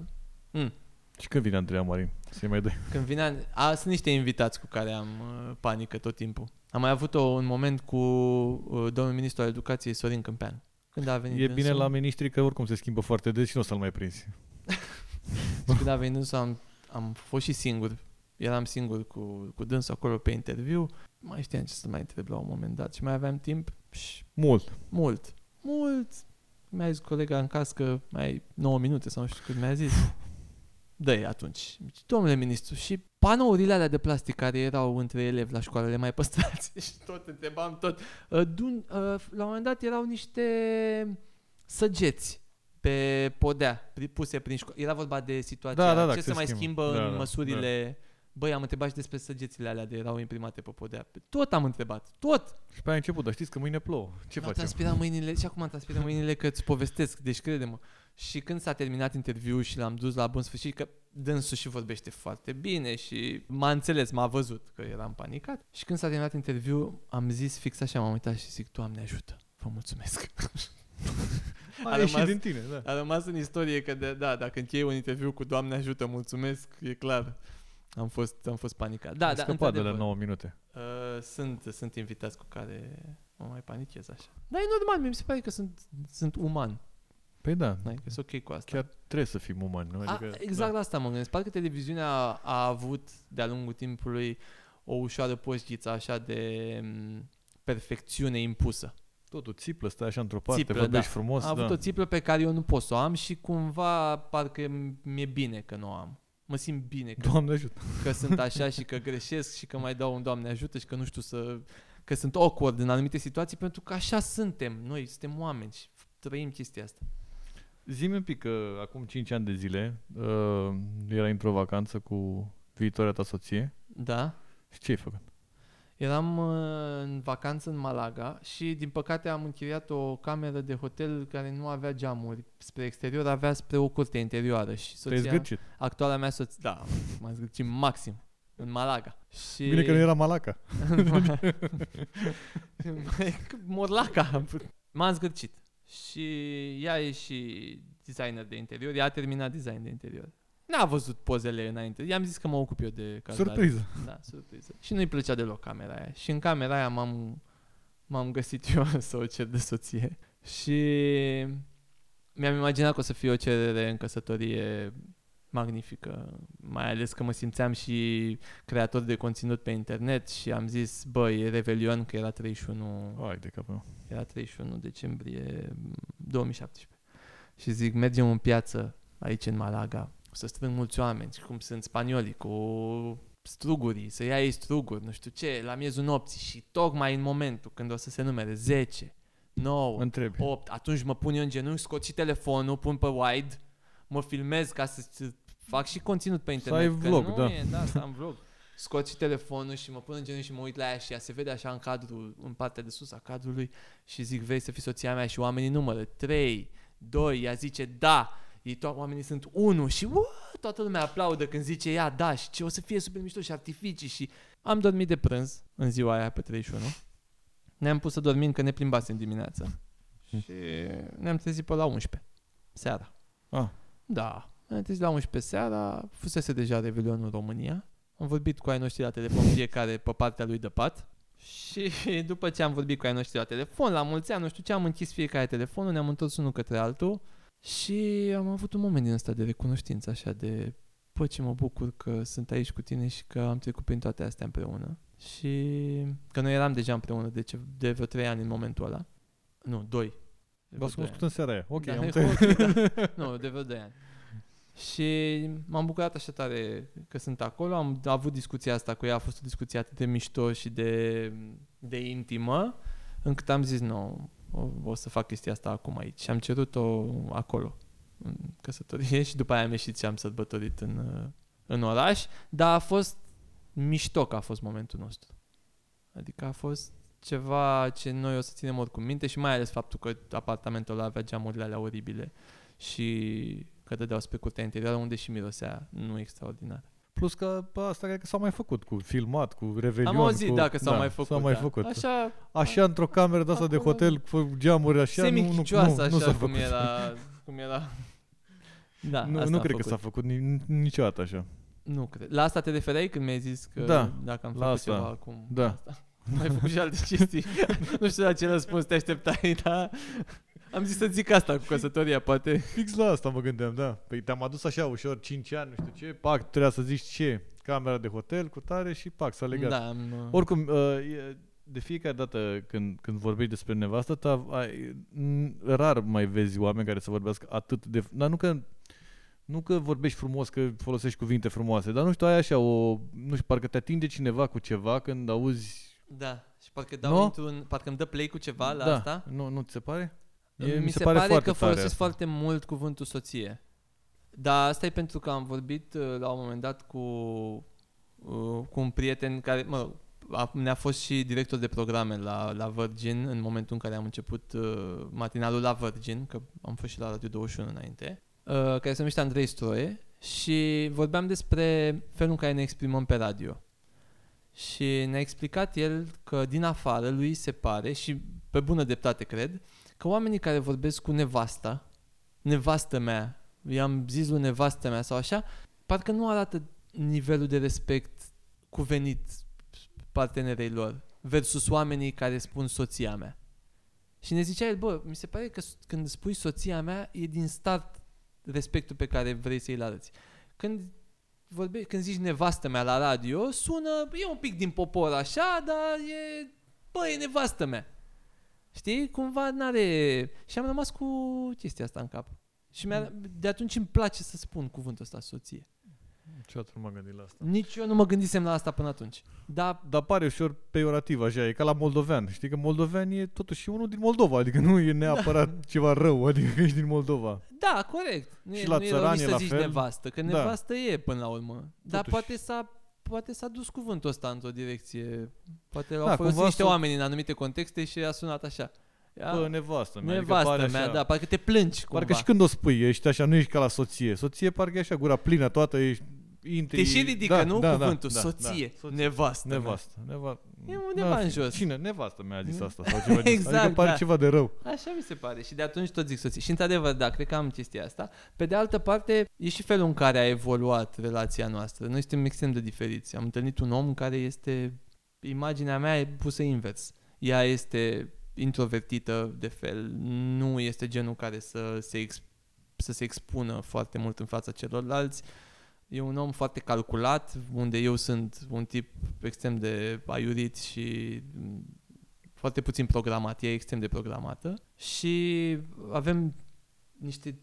Mm. Și când vine Andreea Marin? Să-i mai dai. Când vine, an- a, sunt niște invitați cu care am uh, panică tot timpul. Am mai avut o, un moment cu uh, domnul ministru al educației Sorin Câmpean. Când a venit E bine dânsul- la ministri că oricum se schimbă foarte des și nu o să-l mai prinzi. *laughs* Și când a venit dânsul am, am fost și singur. Eram singur cu, cu dânsul acolo pe interviu. Mai știam ce să mai întreb la un moment dat și mai aveam timp și Mult. mult, mult. Mi-a zis colega în cască mai ai 9 minute sau nu știu cât mi-a zis. Dă atunci. Zice, Domnule ministru, și panourile alea de plastic care erau între elevi la școală, le mai păstrați? *laughs* și tot întrebam tot. Uh, dun, uh, la un moment dat erau niște săgeți pe podea, pri- puse prin școală. Era vorba de situația, Da, da, da, ce că se se mai schimbă. schimbă Da, în da, măsurile... Băi, am întrebat și despre săgețile alea de erau imprimate pe podea. Tot am întrebat, tot. Și pe aia a început, dar știți că mâine plouă. Ce Mi-au facem? transpirat mâinile și acum am transpirat mâinile că îți povestesc, deci crede-mă. Și când s-a terminat interviul și l-am dus la bun sfârșit, că dânsul și vorbește foarte bine și m-a înțeles, m-a văzut că eram panicat. Și când s-a terminat interviul, am zis fix așa, m-am uitat și zic, Doamne ajută, vă mulțumesc. *laughs* A, A ieșit rămas- din tine, da. A rămas în istorie că, de, da, dacă închei un interviu cu Doamne ajută, mulțumesc, e clar. Am fost, am fost panicat. Da, Ai da, scăpat de la într-adevăr. 9 minute. Uh, sunt, sunt invitați cu care mă mai panichez așa. Dar e normal, mi se pare că sunt, sunt uman. Păi da, Adică sunt ok cu asta. chiar trebuie să fim umani, nu? A, Adică, exact la asta mă gândesc. Parcă televiziunea a, a avut de-a lungul timpului o ușoară poșghiță așa de m, perfecțiune impusă. Totul țiplă, stai așa într-o parte, Țiplă, vorbești da. frumos, a avut da. o țiplă pe care eu nu pot să o am și cumva parcă mi-e bine că nu o am. Mă simt bine că, Doamne ajută. că sunt așa și că greșesc și că mai dau un Doamne ajută și că nu știu să... că sunt awkward în anumite situații pentru că așa suntem. Noi suntem oameni și trăim chestia asta. Zi-mi un pic că acum 5 ani de zile uh, erai într-o vacanță cu viitoarea ta soție Da? și ce ai făcut? Eram uh, în vacanță în Malaga și din păcate am închiriat o cameră de hotel care nu avea geamuri spre exterior, avea spre o curte interioară și Te-ai soția, zgârcit. actuala mea soție, da, m-am zgârcit maxim în Malaga. Și Bine că nu era Malaca. *laughs* Morlaca. M-am zgârcit. Și ea e și designer de interior, ea a terminat design de interior. N-a văzut pozele înainte. I-am zis că mă ocup eu de cazare. Surpriză. Da, surpriză. Și nu-i plăcea deloc camera aia. Și în camera aia m-am, m-am găsit eu *laughs* să o cer de soție. Și mi-am imaginat că o să fie o cerere în căsătorie magnifică, mai ales că mă simțeam și creator de conținut pe internet și am zis, băi, Revelion, că era 31, Hai de capul meu. era 31 decembrie 2017. Și zic, mergem în piață aici în Malaga, o să strâng mulți oameni, și cum sunt spaniolii, cu strugurii, să ia ei struguri, nu știu ce, la miezul nopții și tocmai în momentul când o să se numere 10, 9, Întrebi. 8, atunci mă pun eu în genunchi, scot și telefonul, pun pe wide, mă filmez ca să să fac și conținut pe internet. ai că vlog, nu da. E, da, să am vlog. Scot și telefonul și mă pun în genunchi și mă uit la ea și ea se vede așa în cadrul, în partea de sus a cadrului și zic, vrei să fii soția mea? Și oamenii numără 3, 2, ea zice da. Ei to- oamenii sunt 1 și ua, toată lumea aplaudă când zice ea da și ce o să fie super mișto și artificii și am dormit de prânz în ziua aia pe 31. Ne-am pus să dormim că ne plimbasem dimineața. Și ne-am trezit pe la 11 seara. Ah. Da, ne-am trezit la 11 seara, fusese deja Revelionul în România. Am vorbit cu ai noștri la telefon, fiecare pe partea lui de pat. Și după ce am vorbit cu ai noștri la telefon, la mulți ani, nu știu ce, am închis fiecare telefonul, ne-am întors unul către altul și am avut un moment din ăsta de recunoștință, așa de, bă, ce mă bucur că sunt aici cu tine și că am trecut prin toate astea împreună. Și că noi eram deja împreună de, ce, de vreo 3 ani în momentul ăla. Nu, 2. V-ați cunoscut în seara aia. Ok, da, am *laughs* e înțeles. ok, da. *laughs* Nu, de vreo 2 ani. Și m-am bucurat așa tare că sunt acolo. Am avut discuția asta cu ea, a fost o discuție atât de mișto și de, de intimă, încât am zis, nu, o, o să fac chestia asta acum aici. Și am cerut-o acolo, în căsătorie *laughs* și după aia am ieșit și am sărbătorit în, în oraș, dar a fost mișto că a fost momentul nostru. Adică a fost ceva ce noi o să ținem oricum minte și mai ales faptul că apartamentul ăla avea geamurile alea oribile și că dădeau spre curtea interioară unde și mirosea nu extraordinar. Plus că bă, asta cred că s-a mai făcut cu filmat, cu Revelion. Am auzit, cu... da, că s-au mai făcut. S-a mai da. făcut. Așa, Așa într-o cameră de asta de Acolo- hotel cu geamuri așa, nu, nu, nu, semichicioasă, nu așa s-a cum făcut. era, cum era. *laughs* Da, nu, asta nu am cred că făcut. s-a făcut ni- niciodată așa. Nu cred. La asta te referai când mi-ai zis că Da, dacă am la făcut asta. ceva acum? Da. Asta. Mai ai făcut și alte *laughs* chestii. nu știu la ce răspuns te așteptai, dar am zis să zic asta cu căsătoria, poate. Fix la asta mă gândeam, da. Păi te-am adus așa ușor, 5 ani, nu știu ce, pac, trebuia să zici ce, camera de hotel cu tare și pac, s-a legat. Da, am, uh, Oricum, uh, e- de fiecare dată când, când vorbești despre nevastă ta, ai, n- rar mai vezi oameni care să vorbească atât de... Dar nu că, nu că vorbești frumos, că folosești cuvinte frumoase, dar nu știu, ai așa o... Nu știu, parcă te atinge cineva cu ceva când auzi... Da, și parcă dau Nu? într-un, parcă îmi dă play cu ceva la da, asta. Nu, nu ți se pare? Mi, se, pare, foarte că tare folosesc asta. foarte mult cuvântul soție. Dar asta e pentru că am vorbit uh, la un moment dat cu, uh, cu un prieten care, mă rog, a, ne-a fost și director de programe la, la Virgin în momentul în care am început uh, matinalul la Virgin, că am fost și la Radio 21 înainte, uh, care se numește Andrei Stroie și vorbeam despre felul în care ne exprimăm pe radio. Și ne-a explicat el că din afară lui se pare, și pe bună dreptate cred, că oamenii care vorbesc cu nevasta, nevastă mea, i-am zis lui nevastă mea sau așa, parcă nu arată nivelul de respect cuvenit partenerei lor versus oamenii care spun soția mea. Și ne zicea el, bă, mi se pare că s- când spui soția mea, e din start respectul pe care vrei să-i arăți. Când vorbe, când zici nevastă mea la radio, sună, e un pic din popor așa, dar e, bă, e nevastă mea. Știi? Cumva n-are... Și am rămas cu chestia asta în cap. Și mi-a, de atunci îmi place să spun cuvântul ăsta soție. Niciodată nu m-am gândit la asta. Nici eu nu mă gândisem la asta până atunci. Dar Dar pare ușor peiorativ așa, e ca la moldovean. Știi că moldovean e totuși unul din Moldova, adică nu e neapărat da. *laughs* ceva rău, adică că ești din Moldova. da, corect. Nu Și e, la nu e rău țărani nici e să la zici fel. nevastă, că Da. nevastă e până la urmă. Dar Totuși. poate s-a poate s-a dus cuvântul ăsta într-o direcție. Poate Da, au folosit cumva niște s-o- oameni în anumite contexte și a sunat așa. Ia, Bă, nevastă mea, adică nevastă pare mea, așa, da, parcă te plângi cumva. Parcă și când o spui, ești așa, nu ești ca la soție. Soție parcă e așa, gura plină toată, ești intri... Te și ridică, da, nu? da, Cuvântul, da, soție, da, nevastă. mea. Nevastă. Neva... E undeva în jos. Cine? Nevastă mi-a zis asta sau ceva de *laughs* Exact, Adică pare da. ceva de rău. Așa mi se pare și de atunci tot zic soție. Și într-adevăr, da, cred că am chestia asta. Pe de altă parte, e și felul în care a evoluat relația noastră. Noi suntem extrem de diferiți. Am întâlnit un om care este, imaginea mea e pusă invers. Ea este introvertită de fel, nu este genul care să se, ex- să se expună foarte mult în fața celorlalți. E un om foarte calculat, unde eu sunt un tip extrem de aiurit și mm, foarte puțin programat, ea e extrem de programată și avem niște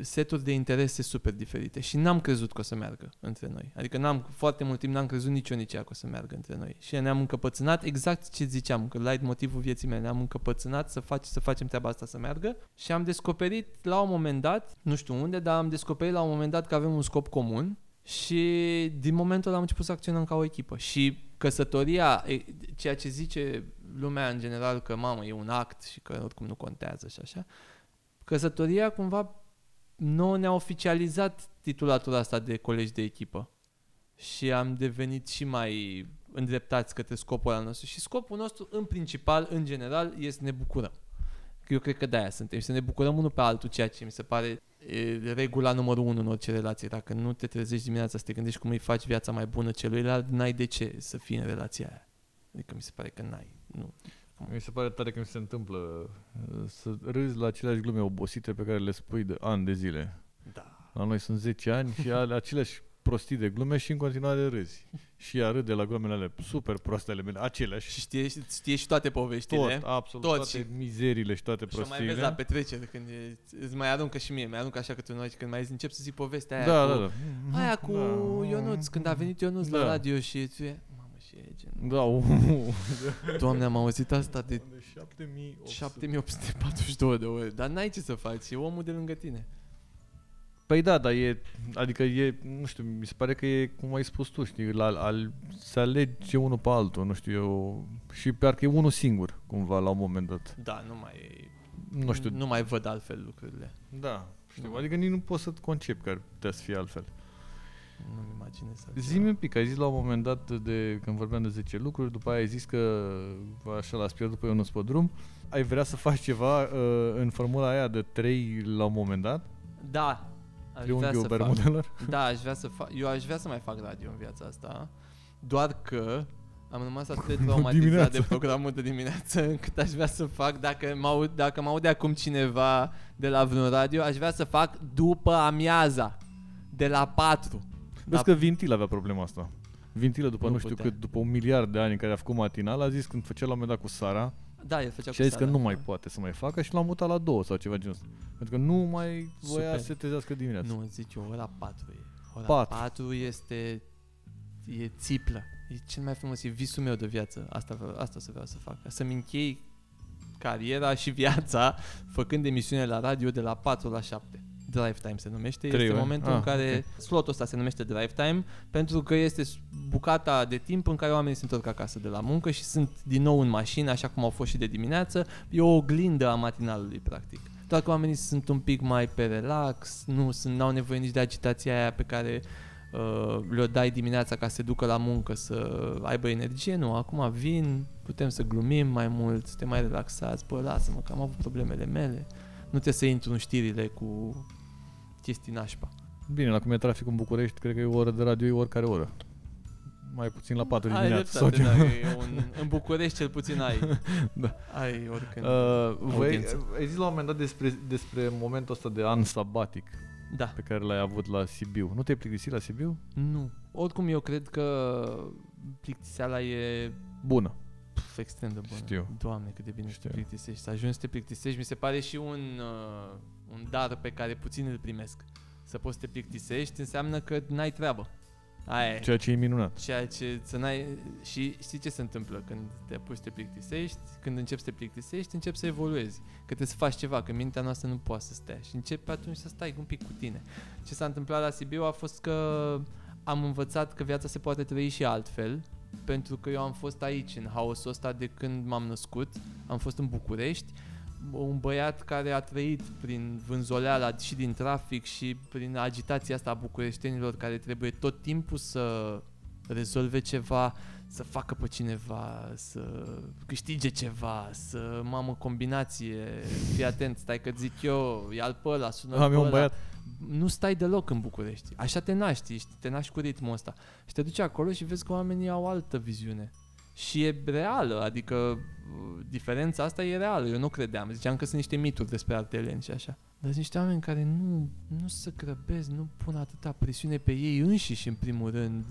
seturi de interese super diferite și n-am crezut că o să meargă între noi. Adică n-am, foarte mult timp n-am crezut nici eu nici ea că o să meargă între noi. Și ne-am încăpățânat exact ce ziceam, că light motivul vieții mele, ne-am încăpățânat să, faci, să facem treaba asta să meargă și am descoperit la un moment dat, nu știu unde, dar am descoperit la un moment dat că avem un scop comun și din momentul ăla am început să acționăm ca o echipă. Și căsătoria, e, ceea ce zice lumea în general că mamă e un act și că oricum nu contează și așa, căsătoria cumva nouă ne-a oficializat titulatura asta de colegi de echipă și am devenit și mai îndreptați către scopul al nostru. Și scopul nostru, în principal, în general, este să ne bucurăm. Eu cred că de-aia suntem și să ne bucurăm unul pe altul, ceea ce mi se pare e, regula numărul unu în orice relație. Dacă nu te trezești dimineața să te gândești cum îi faci viața mai bună celuilalt, n-ai de ce să fii în relația aia. Adică mi se pare că n-ai. Nu. Mi se pare tare că mi se întâmplă uh, să râzi la aceleași glume obosite pe care le spui de ani de zile. Da. La noi sunt 10 ani și ale aceleași prostii de glume și în continuare râzi. *laughs* Și ea râde la glumele alea super proaste ale mele, aceleași. Și știe, știe și toate poveștile. Tot, absolut, Tot toate și- mizerile și toate Și o mai prostiile. vezi la petrecere când e, îți mai aruncă și mie, mai aruncă așa câte noi când mai încep să zic povestea aia da, cu, da, da. aia cu Da. Ionuț, când a venit Ionuț la Da. radio și tu e, mamă și e gen, Da, uh, *laughs* doamne am auzit asta de 7800. 7842 de ore, dar n-ai ce să faci, e omul de lângă tine. Păi da, dar e, adică e, nu știu, mi se pare că e, cum ai spus tu, știi, la, al, se alege unul pe altul, nu știu, eu, și parcă e unul singur, cumva, la un moment dat. Da, nu mai, Nu știu, nu mai văd altfel lucrurile. da, știu, Nu. adică nici nu poți să concep că ar putea să fie altfel. Nu-mi imaginez altceva. Zi-mi un pic, ai zis la un moment dat de când vorbeam de 10 lucruri, după aia ai zis că așa l-ați pierdut pe Ionuț pe drum. Ai vrea să faci ceva uh, în formula aia de 3 la un moment dat? Da, aș vrea Triunghiul să fac. Bermudelor? Da, aș vrea să fac. Eu aș vrea să mai fac radio în viața asta. Doar că am rămas *laughs* atât de traumatizat Dimineața. de programul de dimineață încât aș vrea să fac, dacă mă, aud, dacă mă aude acum cineva de la vreun radio, aș vrea să fac după amiaza, de la 4. Vezi Da. că Vintil avea problema asta. Vintilă după nu, Nu știu putea. cât, după un miliard de ani în care a făcut matinal, a zis când făcea la un moment dat cu Sara Da, el făcea și a zis cu că Sara. nu mai poate să mai facă și l-a mutat la două sau ceva genul ăsta. Pentru că nu mai voia Super. să se trezească dimineața. Nu, zic eu, ora 4 e. Ora Patru. 4 este e țiplă. E cel mai frumos, e visul meu de viață. Asta, vreau- asta să vreau să fac. Să-mi închei cariera și viața făcând emisiune la radio de la 4 la 7. Drive Time se numește. Trei este ore? momentul Ah, în care slotul ăsta se numește Drive Time pentru că este s- bucata de timp în care oamenii se întorc acasă de la muncă și sunt din nou în mașină, așa cum au fost și de dimineață. E o oglindă a matinalului, practic. Doar că oamenii sunt un pic mai pe relax, nu sunt, n-au nevoie nici de agitația aia pe care uh, le-o dai dimineața ca să se ducă la muncă, să aibă energie. Nu, acum vin, putem să glumim mai mult, suntem mai relaxați. Bă, lasă-mă că am avut problemele mele. Nu trebuie să intru în știrile cu chestii nașpa. Bine, la cum e traficul în București, cred că e o oră de radio, e oricare oră. Mai puțin la 4 Ai dimineața. Sau dreptate, ceva. da, e un, în București cel puțin ai. *laughs* Da. Ai oricând. Uh, voi, Audiență. ai zis la un moment dat despre, despre momentul ăsta de an sabatic da. pe care l-ai avut la Sibiu. Nu te-ai plictisit la Sibiu? Nu. Oricum eu cred că plictiseala e Bună. pf, extrem de bună. Știu. Doamne, cât de bine Știu. te plictisești. Să ajungi să te plictisești, mi se pare și un, uh, un dar pe care puțin îl primesc. Să poți să te plictisești înseamnă că n-ai treabă. Aia e. Ceea ce e minunat. Ceea ce să n-ai... Și știi ce se întâmplă când te apuci să te plictisești? Când începi să te plictisești, începi să evoluezi. Că trebuie să faci ceva, că mintea noastră nu poate să stea. Și începi atunci să stai un pic cu tine. Ce s-a întâmplat la Sibiu a fost că am învățat că viața se poate trăi și altfel. Pentru că eu am fost aici, în haosul ăsta, de când m-am născut. Am fost în București. Un băiat care a trăit prin vânzoleala și din trafic și prin agitația asta a bucureștenilor care trebuie tot timpul să rezolve ceva, să facă pe cineva, să câștige ceva, să mamă combinație, fii atent, stai că zic eu, ia-l pe ăla, sună Am pe eu un ăla. băiat. Nu stai deloc în București. Așa te naști, ești, te naști cu ritmul ăsta. Și te duci acolo și vezi că oamenii au altă viziune. Și e reală, adică uh, diferența asta e reală. Eu nu credeam. Ziceam că sunt niște mituri despre arteleni și așa. Dar sunt niște oameni care nu, nu se grăbesc, nu pun atâta presiune pe ei înșiși în primul rând.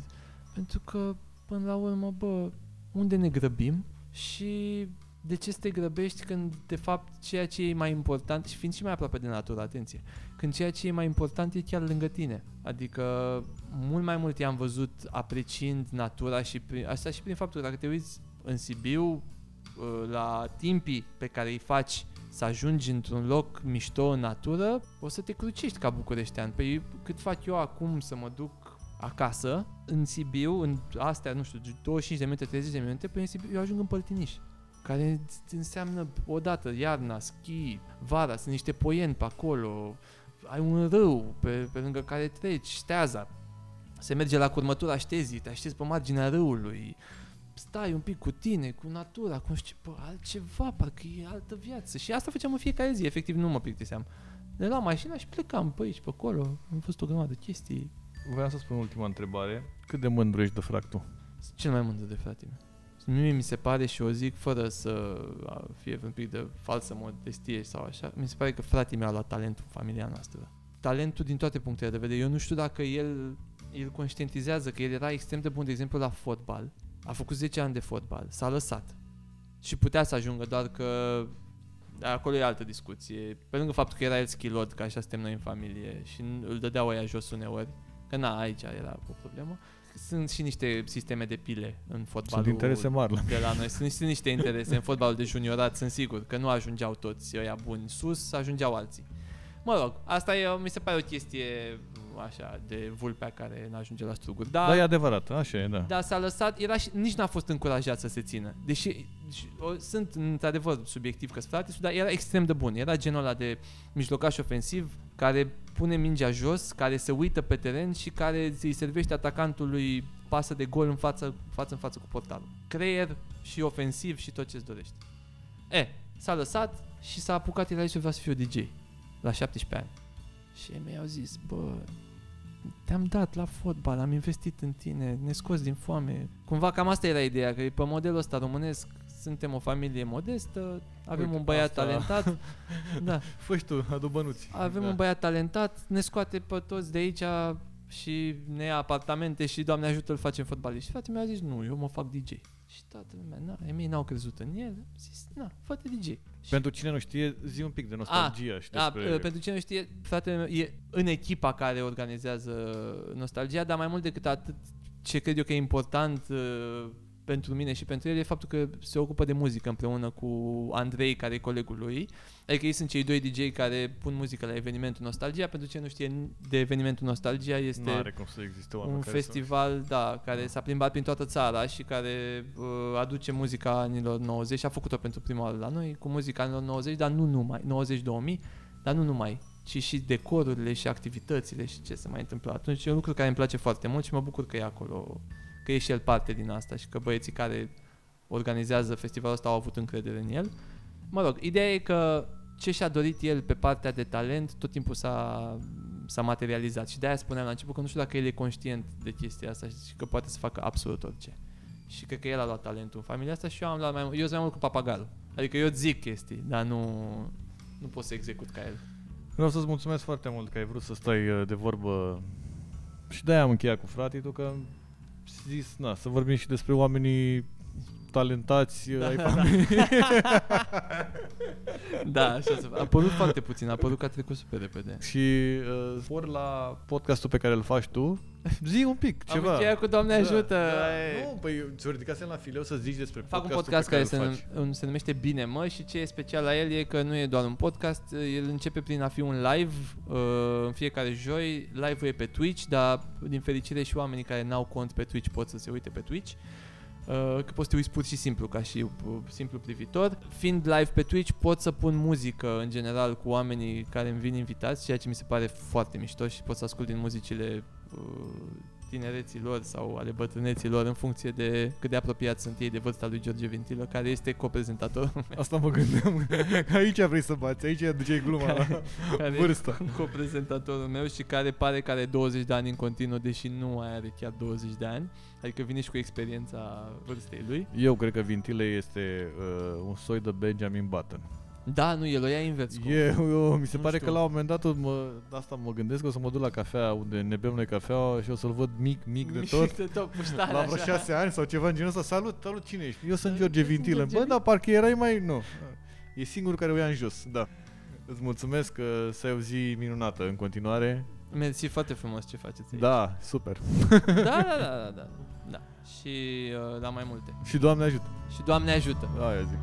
Pentru că, până la urmă, bă, unde ne grăbim? Și de ce să te grăbești când, de fapt, ceea ce e mai important, și fiind și mai aproape de natură, atenție, când ceea ce e mai important e chiar lângă tine. Adică mult mai mult i-am văzut apreciind natura și prin, asta și prin faptul că dacă te uiți în Sibiu uh, la timpii pe care îi faci să ajungi într-un loc mișto în natură, o să te crucești ca bucureștean. Păi cât fac eu acum să mă duc acasă, în Sibiu, în astea, nu știu, 25 de minute, 30 de minute, păi în Sibiu eu ajung în Păltiniș care înseamnă odată iarna, schi, vara, sunt niște poieni pe acolo, ai un râu pe, pe lângă care treci, șteaza, se merge la curmătura ștezii, te aștepți pe marginea râului, stai un pic cu tine, cu natura, cum știu, bă, altceva, parcă e altă viață. Și asta făceam în fiecare zi, efectiv nu mă plictiseam. Ne luam mașina și plecam pe aici, pe acolo, am fost o grămadă de chestii. Vreau să spun ultima întrebare. Cât de mândru ești de fractul? Sunt cel mai mândru de frate meu. Mie mi se pare și o zic fără să fie un pic de falsă modestie sau așa, mi se pare că fratele meu a luat talentul în familia noastră. Talentul din toate punctele de vedere. Eu nu știu dacă el, el conștientizează că el era extrem de bun, de exemplu, la fotbal. A făcut 10 ani de fotbal, s-a lăsat. Și putea să ajungă, doar că acolo e altă discuție. Pe lângă faptul că era el skillod, că așa suntem noi în familie și îl dădeau aia jos uneori, că na, aici era o problemă. Sunt și niște sisteme de pile în fotbalul Sunt interese mari la de la noi. Sunt, sunt niște interese în fotbalul de juniorat, sunt sigur că nu ajungeau toți ăia buni sus, ajungeau alții. Mă rog, asta e, mi se pare o chestie așa de vulpea care n-ajunge la struguri. Dar, Da, e adevărat, așa e, da. dar s-a lăsat, era și, nici n-a fost încurajat să se țină. Deși și, o, sunt într-adevăr subiectiv că frate, dar era extrem de bun. Era genul ăla de mijlocaș ofensiv care pune mingea jos, care se uită pe teren și care îi servește atacantului pasă de gol în față, față în față cu portalul. Creier și ofensiv și tot ce-ți dorești. E, s-a lăsat și s-a apucat el aici să vrea să fiu DJ la 17 ani. Și ei mi-au zis, bă, te-am dat la fotbal, am investit în tine, ne scoți din foame. Cumva cam asta era ideea, că pe modelul ăsta românesc suntem o familie modestă, avem Uite, un băiat asta- talentat, *laughs* da, Fă și tu, adu bănuți. avem da. un băiat talentat, ne scoate pe toți de aici și ne ia apartamente și Doamne ajută îl facem fotbalist. Și fratele meu a zis, nu, eu mă fac DJ. Și toată lumea, na, ei mei n-au crezut în el, am zis, na, fă-te DJ. Și Pentru cine nu știe, zi un pic de nostalgia și a, despre... uh, pentru cine nu știe, fratele meu e în echipa care organizează Nostalgia, dar mai mult decât atât, ce cred eu că e important uh, pentru mine și pentru el e faptul că se ocupă de muzică împreună cu Andrei, care e colegul lui. Adică ei sunt cei doi DJ care pun muzică la evenimentul Nostalgia. Pentru cine nu știe de evenimentul Nostalgia, este Nu are cum să existe oameni un care festival, da, care s-a plimbat prin toată țara și care uh, aduce muzica anilor 90 și a făcut-o pentru prima oară la noi cu muzica anilor 90, dar nu numai, 90-2000, dar nu numai, ci și decorurile și activitățile și ce se mai întâmplă atunci. E un lucru care îmi place foarte mult și mă bucur că e acolo, că e și el parte din asta și că băieții care organizează festivalul ăsta au avut încredere în el. Mă rog, ideea e că ce și-a dorit el pe partea de talent tot timpul s-a, s-a materializat și de-aia spuneam la început că nu știu dacă el e conștient de chestia asta și că poate să facă absolut orice. Și cred că el a luat talentul în familia asta și eu am luat mai mult, eu sunt mai mult cu papagalul. Adică eu zic chestii, dar nu, nu pot să execut ca el. Vreau să-ți mulțumesc foarte mult că ai vrut să stai uh, de vorbă și de-aia am încheiat cu fratii tu că am zis, na, să vorbim și despre oamenii talentați da, ai familiei. *laughs* Da, așa se A părut foarte puțin, a părut că a trecut super repede. și uh, ori la podcastul pe care îl faci tu, *laughs* zi un pic, Am ceva. încheiat cu Doamne ajută. Da, e- Nu, păi ți-o ridicasem la fileu să zici despre Fac un podcastul podcast pe care care, se, îl faci. num- se numește Bine mă și ce e special la el e că nu e doar un podcast, el începe prin a fi un live uh, în fiecare joi, live-ul e pe Twitch, dar din fericire și oamenii care n-au cont pe Twitch pot să se uite pe Twitch. Uh, că poți să te uiți pur și simplu ca și uh, simplu privitor. Fiind live pe Twitch pot să pun muzică în general cu oamenii care îmi vin invitați, ceea ce mi se pare foarte mișto și pot să ascult din muzicile uh, tinereții lor sau ale bătrâneții lor în funcție de cât de apropiat sunt ei de vârsta lui George Ventilă, care este coprezentatorul meu. Asta mă gândeam. Că *laughs* aici vrei să bați, aici duceai gluma la care vârstă. e coprezentatorul meu și care pare că are 20 de ani în continuu, deși nu mai are chiar 20 de ani. Adică vine și cu experiența vârstei lui. Eu cred că Vintile este uh, un soi de Benjamin Button. Da, nu, el o ia invers. cum- E, eu, mi se Nu pare știu. că la un moment dat mă, asta mă gândesc că o să mă duc la cafea unde ne bem noi cafea și o să-l văd mic, mic de tot. de tot, puștare, La vreo așa. șase ani sau ceva în genul ăsta, salut, salut, cine ești? Eu sunt Eu George sunt Vintilă. George Bă, dar parcă erai mai... Nu. E singurul care o ia în jos, da. Îți mulțumesc că să ai o zi minunată în continuare. Mersi foarte frumos ce faceți aici. Da, super. da, da, da, da, da. *laughs* da. Și uh, la mai multe. Și Doamne ajută. Și Doamne ajută. Aia zic.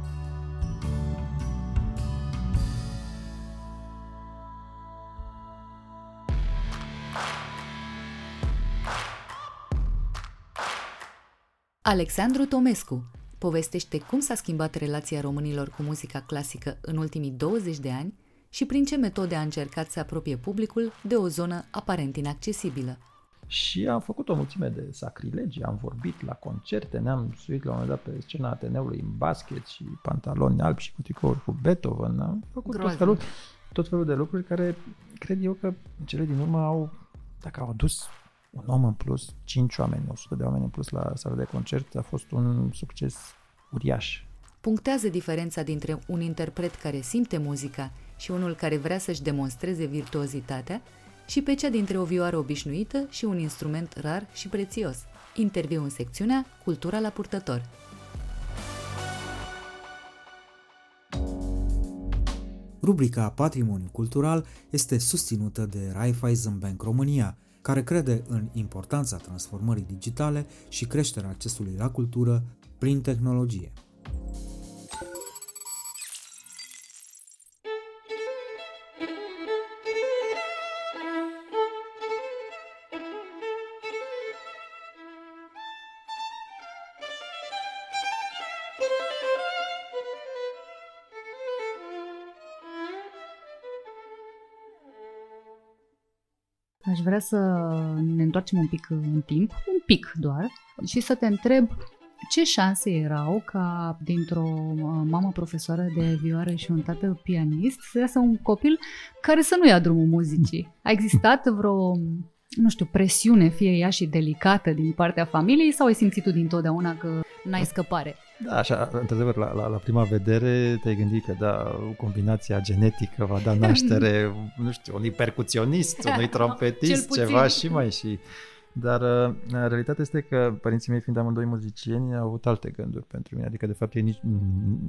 Alexandru Tomescu povestește cum s-a schimbat relația românilor cu muzica clasică în ultimii 20 de ani și prin ce metode a încercat să apropie publicul de o zonă aparent inaccesibilă. Și am făcut o mulțime de sacrilegi, am vorbit la concerte, ne-am suit la un moment dat pe scena Ateneului în basket și pantaloni albi și cu tricouri cu Beethoven, am făcut tot Groaznic. felul, tot felul de lucruri care cred eu că în cele din urmă au, dacă au adus un om în plus, 5 oameni, 100 de oameni în plus la sala de concert, a fost un succes uriaș. Punctează diferența dintre un interpret care simte muzica și unul care vrea să-și demonstreze virtuozitatea și pe cea dintre o vioară obișnuită și un instrument rar și prețios. Interviu în secțiunea Cultura la purtător. Rubrica Patrimoniu Cultural este susținută de Raiffeisenbank România, care crede în importanța transformării digitale și creșterea accesului la cultură prin tehnologie. Aș vrea să ne întoarcem un pic în timp, un pic doar, și să te întreb ce șanse erau ca dintr-o uh, mamă profesoară de vioară și un tată pianist să iasă un copil care să nu ia drumul muzicii. A existat vreo, nu știu, presiune, fie ea și delicată din partea familiei sau ai simțit tu dintotdeauna că n-ai scăpare? Da, așa, într-adevăr, la, la, la prima vedere te-ai gândit că da, combinația genetică va da naștere, *laughs* nu știu, unui percuționist, unui *laughs* Cel trompetist, puțin. ceva și mai și... Dar uh, realitatea este că părinții mei, fiind amândoi muzicieni, au avut alte gânduri pentru mine. Adică, de fapt, ei nici,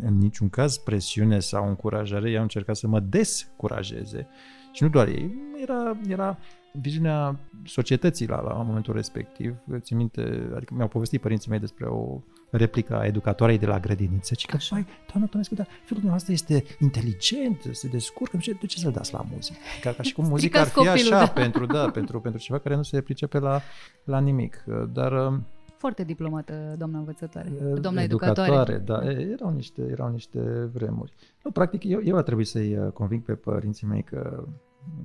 în niciun caz presiune sau încurajare, ei au încercat să mă descurajeze. Și nu doar ei, era, era viziunea societății la, la momentul respectiv. Țin minte, adică mi-au povestit părinții mei despre o replică a educatoarei de la grădiniță, ci că, Așa. băi, doamna Tomescu, dar fiul dumneavoastră este inteligent, se descurcă, nu știu, de ce să-l dați la muzică? Ca, ca și cum *laughs* muzica ar fi Stricați copilul, așa da. *laughs* pentru, da, pentru, pentru ceva care nu se pricepe la, la nimic. Dar Foarte diplomată, doamna învățătoare, uh, doamna educatoare. da, e, erau niște, erau niște vremuri. Nu, practic, eu, eu a trebuit să-i uh, conving pe părinții mei că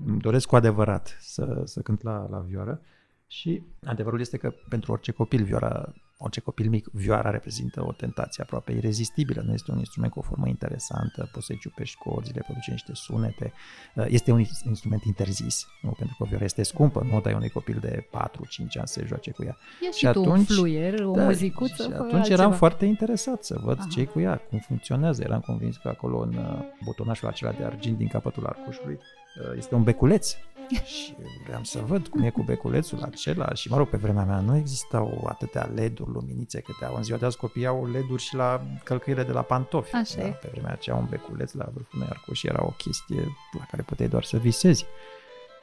îmi doresc cu adevărat să, să cânt la, la vioară și adevărul este că pentru orice copil, vioara, orice copil mic, vioara reprezintă o tentație aproape irezistibilă. Nu este un instrument cu o formă interesantă, poți să-i ciupești corzile, produce niște sunete. Uh, Este un instrument interzis, nu? pentru că vioara este scumpă, nu o dai unui copil de 4-5 ani să se joace cu ea. Ia și, Și tu un atunci- fluier, o Da, muzicuță, Și fă atunci altceva. eram foarte interesat să văd Aha. ce cu ea, cum funcționează. Eram convins că acolo în uh, butonașul acela de argint din capătul arcușului uh, este un beculeț. Și vreau să văd cum e cu beculețul acela și mă rog, pe vremea mea nu existau atâtea LED-uri, luminițe câte au. În ziua de azi copiii au LED-uri și la călcâiele de la pantofi. Așa da, e. pe vremea aceea un beculeț la vârful unui arcuș era o chestie la care puteai doar să visezi.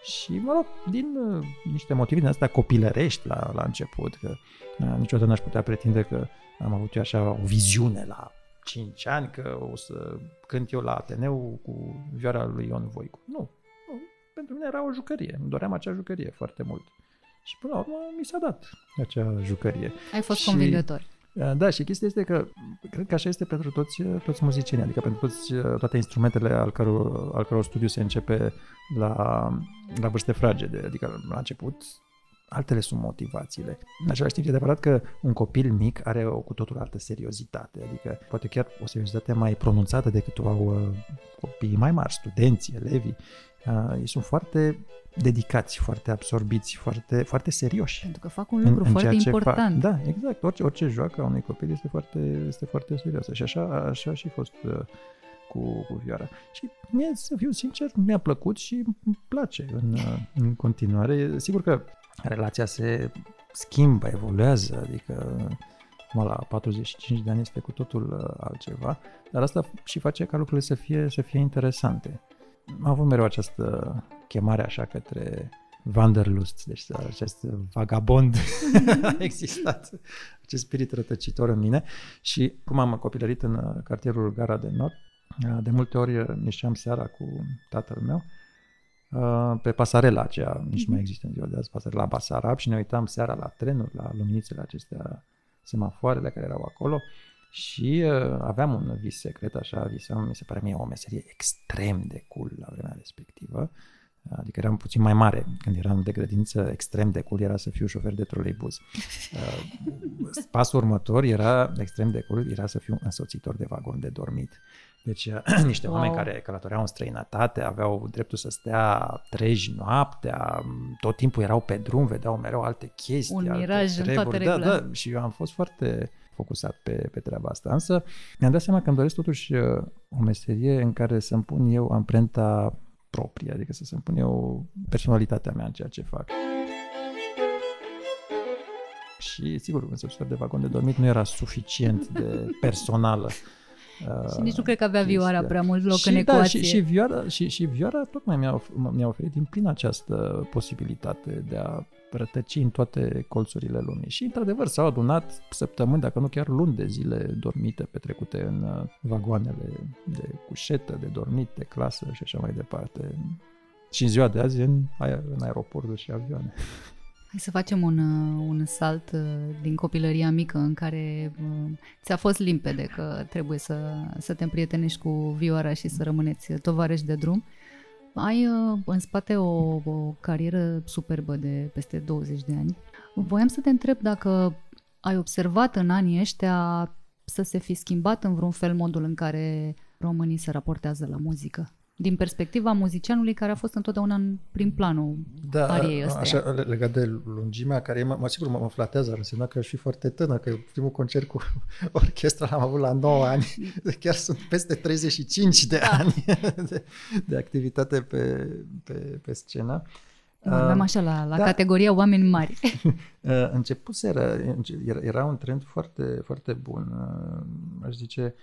Și, mă rog, din uh, niște motive din astea copilărești la, la început, că uh, niciodată n-aș putea pretinde că am avut eu așa o viziune la 5 ani că o să cânt eu la Ateneu cu vioara lui Ion Voicu. Nu, nu, pentru mine era o jucărie, îmi doream acea jucărie foarte mult. Și până la urmă mi s-a dat acea jucărie. Ai fost Și- convingător. Da, și chestia este că cred că așa este pentru toți, toți muzicienii, adică pentru toți, toate instrumentele al căror, al căror studiu se începe la, la vârste fragede, adică la început altele sunt motivațiile. În același timp, e adevărat că un copil mic are o cu totul altă seriozitate, adică poate chiar o seriozitate mai pronunțată decât o au uh, copiii mai mari, studenții, elevii. Uh, ei sunt foarte dedicați, foarte absorbiți, foarte, foarte serioși. Pentru că fac un lucru în, în foarte important. Fac. Da, exact. Orice, orice joacă a unui copil este foarte, este foarte serioasă. Și așa, așa a și fost uh, cu, cu vioara. Și mie, să fiu sincer, mi-a plăcut și îmi place în, uh, în continuare. Sigur că relația se schimbă, evoluează, adică mă, la 45 de ani este cu totul uh, altceva, dar asta și face ca lucrurile să fie, să fie interesante. Am avut mereu această chemare așa către Wanderlust, deci acest vagabond *laughs* a existat, acest spirit rătăcitor în mine. Și cum am copilărit în uh, cartierul Gara de Nord, uh, de multe ori ieșeam seara cu tatăl meu pe pasarela aceea, nici nu mai există în ziua de azi, pasarela Basarab și ne uitam seara la trenuri, la luminițele acestea, semafoarele care erau acolo și uh, aveam un vis secret, așa, visam, mi se pare mie o meserie extrem de cool la vremea respectivă, adică eram puțin mai mare când eram de grădință, extrem de cool era să fiu șofer de troleibuz. *laughs* Uh, pasul următor era extrem de cool, era să fiu însoțitor de vagon de dormit. Deci *clears throat* niște wow. oameni care călătoreau în străinătate aveau dreptul să stea treji noaptea, tot timpul erau pe drum, vedeau mereu alte chestii. Un miraj în toate Da, da, și eu am fost foarte focusat pe, pe treaba asta. Însă mi-am dat seama că îmi doresc totuși uh, o meserie în care să-mi pun eu amprenta proprie, adică să-mi pun eu personalitatea mea în ceea ce fac. Și sigur, un de vagon de dormit nu era suficient de personală *laughs* și nici nu cred că avea vioara prea mult loc și, în ecuație. Da, și, și, vioara, și, și vioara tocmai mi-a, mi-a oferit din plin această posibilitate de a rătăci în toate colțurile lumii. Și, într-adevăr, s-au adunat săptămâni, dacă nu chiar luni de zile dormite, petrecute în uh, vagoanele de cușetă, de dormit, de clasă și așa mai departe. Și în ziua de azi în, în aeroporturi și avioane. *laughs* Hai să facem un, uh, un salt uh, din copilăria mică în care uh, ți-a fost limpede că trebuie să, să te împrietenești cu vioara și să rămâneți tovarăși de drum. Ai în spate o, o carieră superbă de peste 20 de ani. Voiam să te întreb dacă ai observat în anii ăștia să se fi schimbat în vreun fel modul în care românii se raportează la muzică din perspectiva muzicianului care a fost întotdeauna în prim planul da, ariei astea. Așa, legat de lungimea, care mă, mă sigur mă, mă flatează, ar însemna că aș fi foarte tânăr, că primul concert cu *laughs* orchestra l-am avut la 9 ani, *laughs* chiar sunt peste 35 de da. ani *laughs* de, de activitate pe, pe, pe scenă. Avem așa la, la da. categoria oameni mari. Începuseră, era, era un trend foarte, foarte bun, aș zice,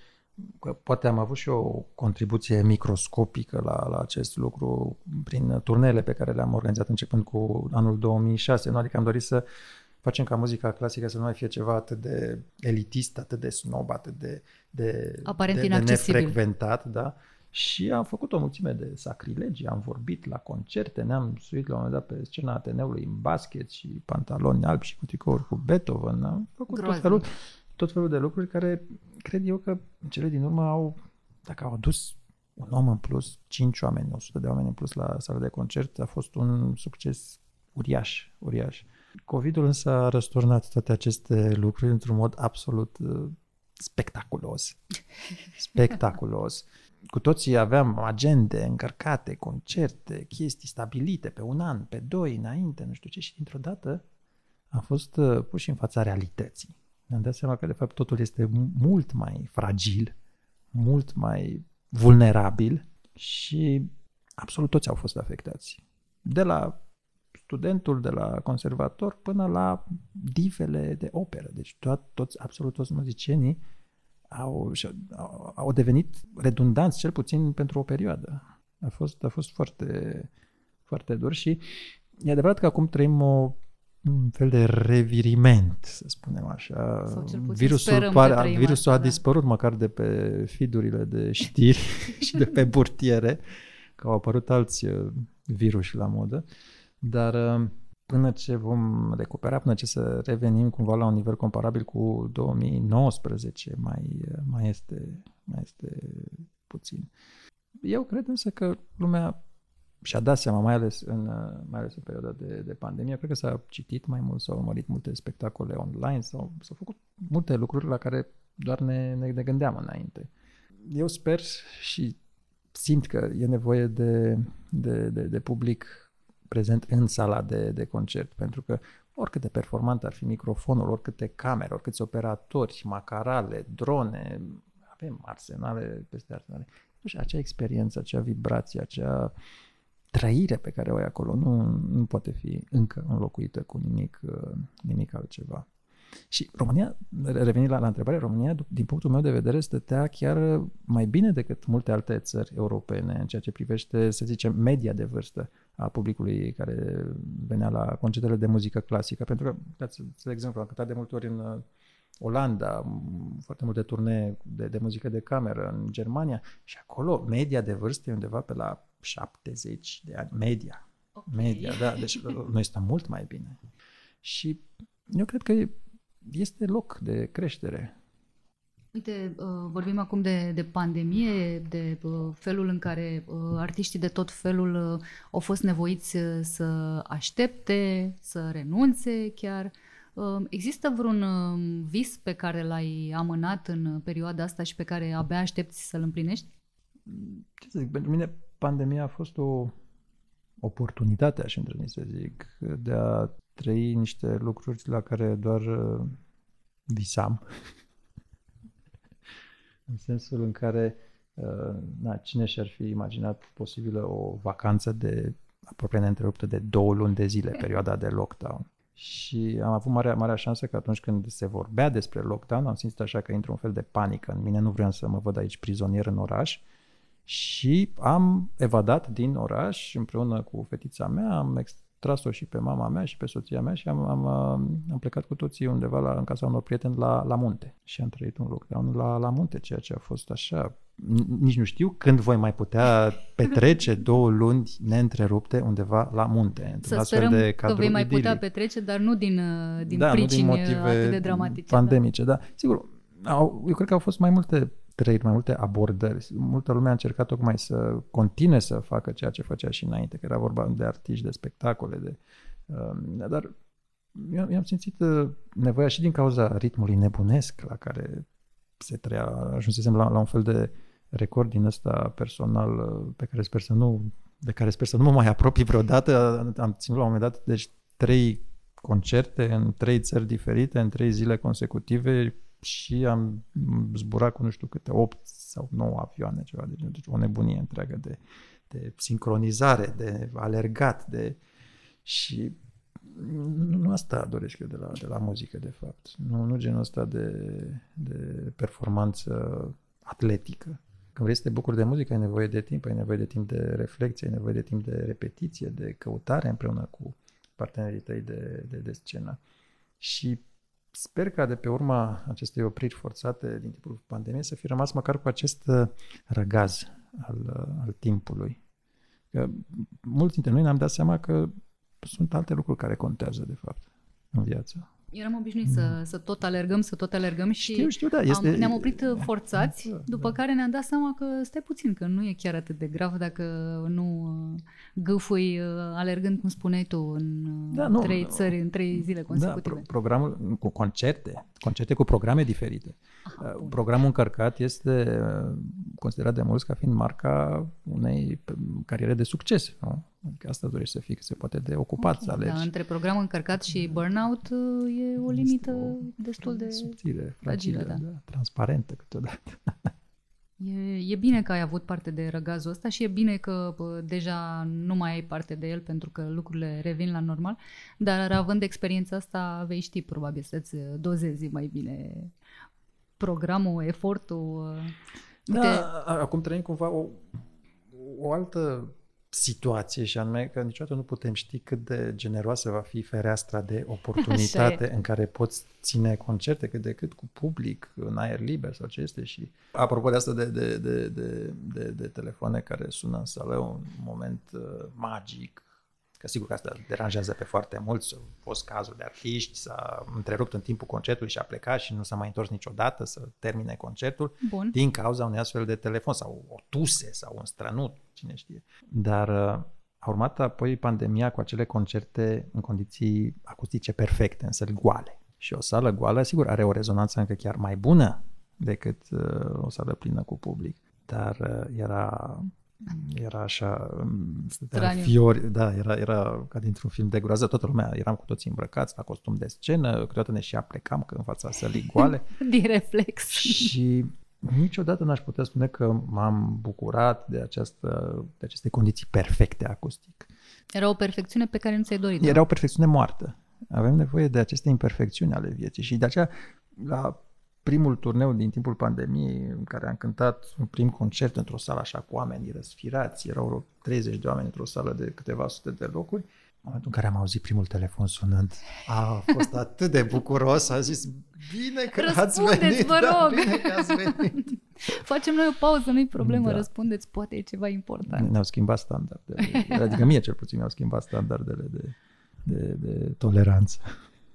poate am avut și o contribuție microscopică la, la acest lucru prin turnele pe care le-am organizat începând cu anul 2006. Nu? Adică am dorit să facem ca muzica clasică să nu mai fie ceva atât de elitist, atât de snob, atât de, de, Aparent de, de nefrecventat. Da? Și am făcut o mulțime de sacrilegi, am vorbit la concerte, ne-am suit la un moment dat pe scena Ateneului în basket și pantaloni albi și cu tricouri cu Beethoven. Am făcut tot felul, tot felul de lucruri care cred eu că în cele din urmă au, dacă au adus un om în plus, 5 oameni, 100 de oameni în plus la sala de concert, a fost un succes uriaș, uriaș. Covid-ul însă a răsturnat toate aceste lucruri într-un mod absolut uh, spectaculos. *laughs* Spectaculos. Cu toții aveam agende încărcate, concerte, chestii stabilite pe un an, pe doi, înainte, nu știu ce, și dintr-o dată am fost uh, puși în fața realității ne-am dat seama că de fapt totul este mult mai fragil, mult mai vulnerabil și absolut toți au fost afectați. De la studentul de la conservator până la divele de operă. Deci tot, toți, absolut toți muzicienii au, au, au devenit redundanți, cel puțin pentru o perioadă. A fost, a fost foarte, foarte dur și e adevărat că acum trăim o un fel de reviriment, să spunem așa. Virusul, pare, virusul asta, a da. dispărut măcar de pe fidurile de știri *laughs* și de pe burtiere, că au apărut alți uh, virus la modă, dar uh, până ce vom recupera, până ce să revenim cumva la un nivel comparabil cu 2019, mai, mai, este, mai este puțin. Eu cred însă că lumea și-a dat seama, mai ales în, mai ales în perioada de, de pandemie, cred că s-a citit mai mult, s-au urmărit multe spectacole online, s-au, s-au făcut multe lucruri la care doar ne, ne, ne gândeam înainte. Eu sper și simt că e nevoie de, de, de, de public prezent în sala de, de concert, pentru că oricât de performant ar fi microfonul, oricâte camere, oricâți operatori, macarale, drone, avem arsenale peste arsenale. Și acea experiență, acea vibrație, acea trăire pe care o ai acolo nu, nu poate fi încă înlocuită cu nimic, nimic altceva. Și România, revenind la, la întrebare, România, din punctul meu de vedere, stătea chiar mai bine decât multe alte țări europene în ceea ce privește, să zicem, media de vârstă a publicului care venea la concertele de muzică clasică. Pentru că, dați, de exemplu, am cântat de multe ori în uh, Olanda, foarte multe turnee de, de muzică de cameră în Germania și acolo media de vârstă e undeva pe la 70 de ani, media. Okay. Media, da, deci *laughs* noi stăm mult mai bine. Și eu cred că este loc de creștere. Uite, uh, vorbim acum de, de pandemie, de uh, felul în care uh, artiștii de tot felul au fost nevoiți să aștepte, să renunțe chiar. Există vreun vis pe care l-ai amânat în perioada asta și pe care abia aștepți să-l împlinești? Ce să zic, pentru mine pandemia a fost o oportunitate, aș îndrăzni să zic, de a trăi niște lucruri la care doar uh, visam. *laughs* în sensul în care uh, na, cine și-ar fi imaginat posibilă o vacanță de aproape neîntreruptă de două luni de zile, *laughs* perioada de lockdown. Și am avut marea, marea șansă că atunci când se vorbea despre lockdown, am simțit așa că intră un fel de panică în mine, nu vreau să mă văd aici prizonier în oraș. Și am evadat din oraș împreună cu fetița mea, am ex- tras-o și pe mama mea și pe soția mea și am, am, uh, am plecat cu toții undeva la, în casa unor prieteni la, la munte. Și am trăit un lockdown la, la munte, ceea ce a fost așa. Nici nu știu când voi mai putea petrece *laughs* două luni neîntrerupte undeva la munte. Să sperăm de că vei mai idilic. putea petrece, dar nu din, uh, din da, pricini nu din motive atât de dramatice. Pandemice, da. da. Sigur, au, eu cred că au fost mai multe trăiri, mai multe abordări. Multă lume a încercat tocmai să continue să facă ceea ce făcea și înainte, că era vorba de artiști, de spectacole, de, uh, dar eu, eu am simțit uh, nevoia și din cauza ritmului nebunesc la care se trăia, ajunsesem la, la un fel de record din ăsta personal uh, pe care sper să nu, de care sper să nu mă mai apropii vreodată. Am ținut la un moment dat, deci trei concerte în trei țări diferite, în trei zile consecutive, și am zburat cu nu știu câte 8 sau 9 avioane, ceva de genul. Deci o nebunie întreagă de, de sincronizare, de alergat, de... Și nu, nu asta dorești eu de la, de la muzică, de fapt. Nu, nu genul ăsta de, de performanță atletică. Când vrei să te bucuri de muzică, ai nevoie de timp, ai nevoie de timp de reflexie, ai nevoie de timp de repetiție, de căutare împreună cu partenerii tăi de, de, de scenă. Și Sper ca de pe urma acestei opriri forțate din timpul pandemiei să fi rămas măcar cu acest uh, răgaz al, uh, al timpului. Că mulți dintre noi ne-am dat seama că sunt alte lucruri care contează, de fapt, în viață. Eram obișnuit să, mm. să tot alergăm, să tot alergăm și știu, știu, da, este... am, ne-am oprit uh, forțați, da, după da. care ne-am dat seama că stai puțin, că nu e chiar atât de grav dacă nu uh, gâfui uh, alergând, cum spuneai tu, în da, nu, trei țări, în trei zile da, consecutive. Da, pro- programul cu concerte, concerte cu programe diferite. Aha, Programul încărcat este considerat de mulți ca fiind marca unei cariere de succes. Nu? Adică asta dorești să fii, că se poate de ocupat okay, să alegi. Da, între program încărcat și burnout e o limită o, destul de subțire, fragilă, da. da. transparentă câteodată. E, e bine că ai avut parte de răgazul ăsta și e bine că bă, deja nu mai ai parte de el pentru că lucrurile revin la normal, dar având experiența asta vei ști probabil să-ți dozezi mai bine programul, efortul. Da, Uite, acum trăim cumva o, o altă situație și anume că niciodată nu putem ști cât de generoasă va fi fereastra de oportunitate *laughs* în care poți ține concerte, cât de cât cu public, în aer liber sau ce este și apropo de asta de, de, de, de, de, de telefoane care sună în sală, un moment uh, magic Că sigur că asta deranjează pe foarte mulți. Au fost cazuri de artiști, s-a întrerupt în timpul concertului și a plecat și nu s-a mai întors niciodată să termine concertul Bun. din cauza unui astfel de telefon sau o tuse sau un strănut, cine știe. Dar uh, a urmat apoi pandemia cu acele concerte în condiții acustice perfecte, în săli goale. Și o sală goală, sigur, are o rezonanță încă chiar mai bună decât uh, o sală plină cu public. Dar uh, era era așa, um, stătea Straniu. fiori, da, era, era ca dintr-un film de groază, toată lumea, eram cu toții îmbrăcați la costum de scenă, câteodată ne și aplecam că în fața sălii goale *laughs* Din reflex. și niciodată n-aș putea spune că m-am bucurat de, această, de aceste condiții perfecte acustic. Era o perfecțiune pe care nu ți-ai dorit. Era o perfecțiune moartă. Avem nevoie de aceste imperfecțiuni ale vieții și de aceea la primul turneu din timpul pandemiei în care am cântat un prim concert într-o sală așa cu oameni răsfirați, erau vreo 30 de oameni într-o sală de câteva sute de locuri, în momentul în care am auzit primul telefon sunând, a fost atât de bucuros, a zis, bine că ați Răspundeți, venit, vă da, rog." bine că ați venit. *laughs* Facem noi o pauză, nu-i problemă, Da. răspundeți, poate e ceva important. Ne-au schimbat standardele. Adică mie cel puțin mi-au schimbat standardele de, de, de toleranță.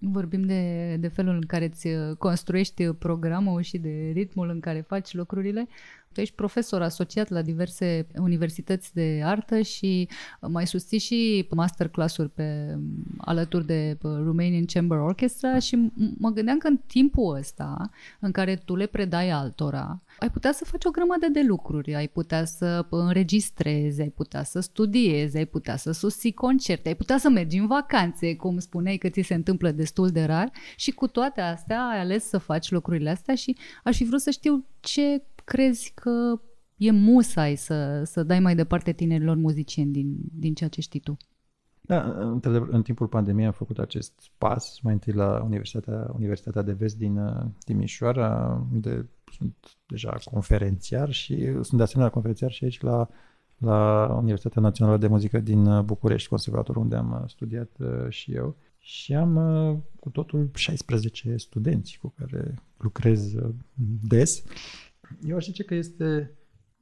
Vorbim de, de felul în care îți uh, construiești programul și de ritmul în care faci lucrurile. Tu ești profesor asociat la diverse universități de artă și mai susții și masterclass-uri pe, alături de uh, Romanian Chamber Orchestra și m- mă gândeam că în timpul ăsta în care tu le predai altora, ai putea să faci o grămadă de lucruri, ai putea să înregistrezi, ai putea să studiezi, ai putea să susții concerte, ai putea să mergi în vacanțe, cum spuneai că ți se întâmplă destul de rar. Și cu toate astea ai ales să faci lucrurile astea și aș fi vrut să știu ce crezi că e musai să, să dai mai departe tinerilor muzicieni din, din ceea ce știi tu. Da, într-adevăr, în timpul pandemiei am făcut acest pas, mai întâi la Universitatea, Universitatea de Vest din uh, Timișoara, unde sunt deja conferențiar și sunt de asemenea conferențiar și aici la, la Universitatea Națională de Muzică din uh, București, conservatorul unde am uh, studiat uh, și eu. Și am uh, cu totul 16 studenți cu care lucrez uh, des. Eu aș zice că este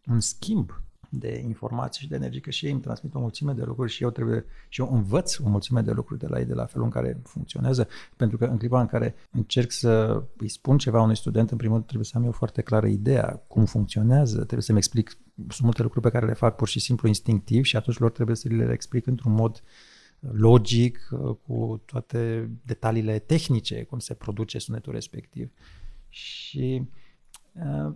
un schimb de informații și de energie, că și ei îmi transmit o mulțime de lucruri și eu trebuie și eu învăț o mulțime de lucruri de la ei, de la felul în care funcționează, pentru că în clipa în care încerc să îi spun ceva unui student, în primul rând trebuie să am eu foarte clară ideea cum funcționează, trebuie să-mi explic, sunt multe lucruri pe care le fac pur și simplu instinctiv și atunci lor trebuie să le explic într-un mod logic, cu toate detaliile tehnice, cum se produce sunetul respectiv. Și uh,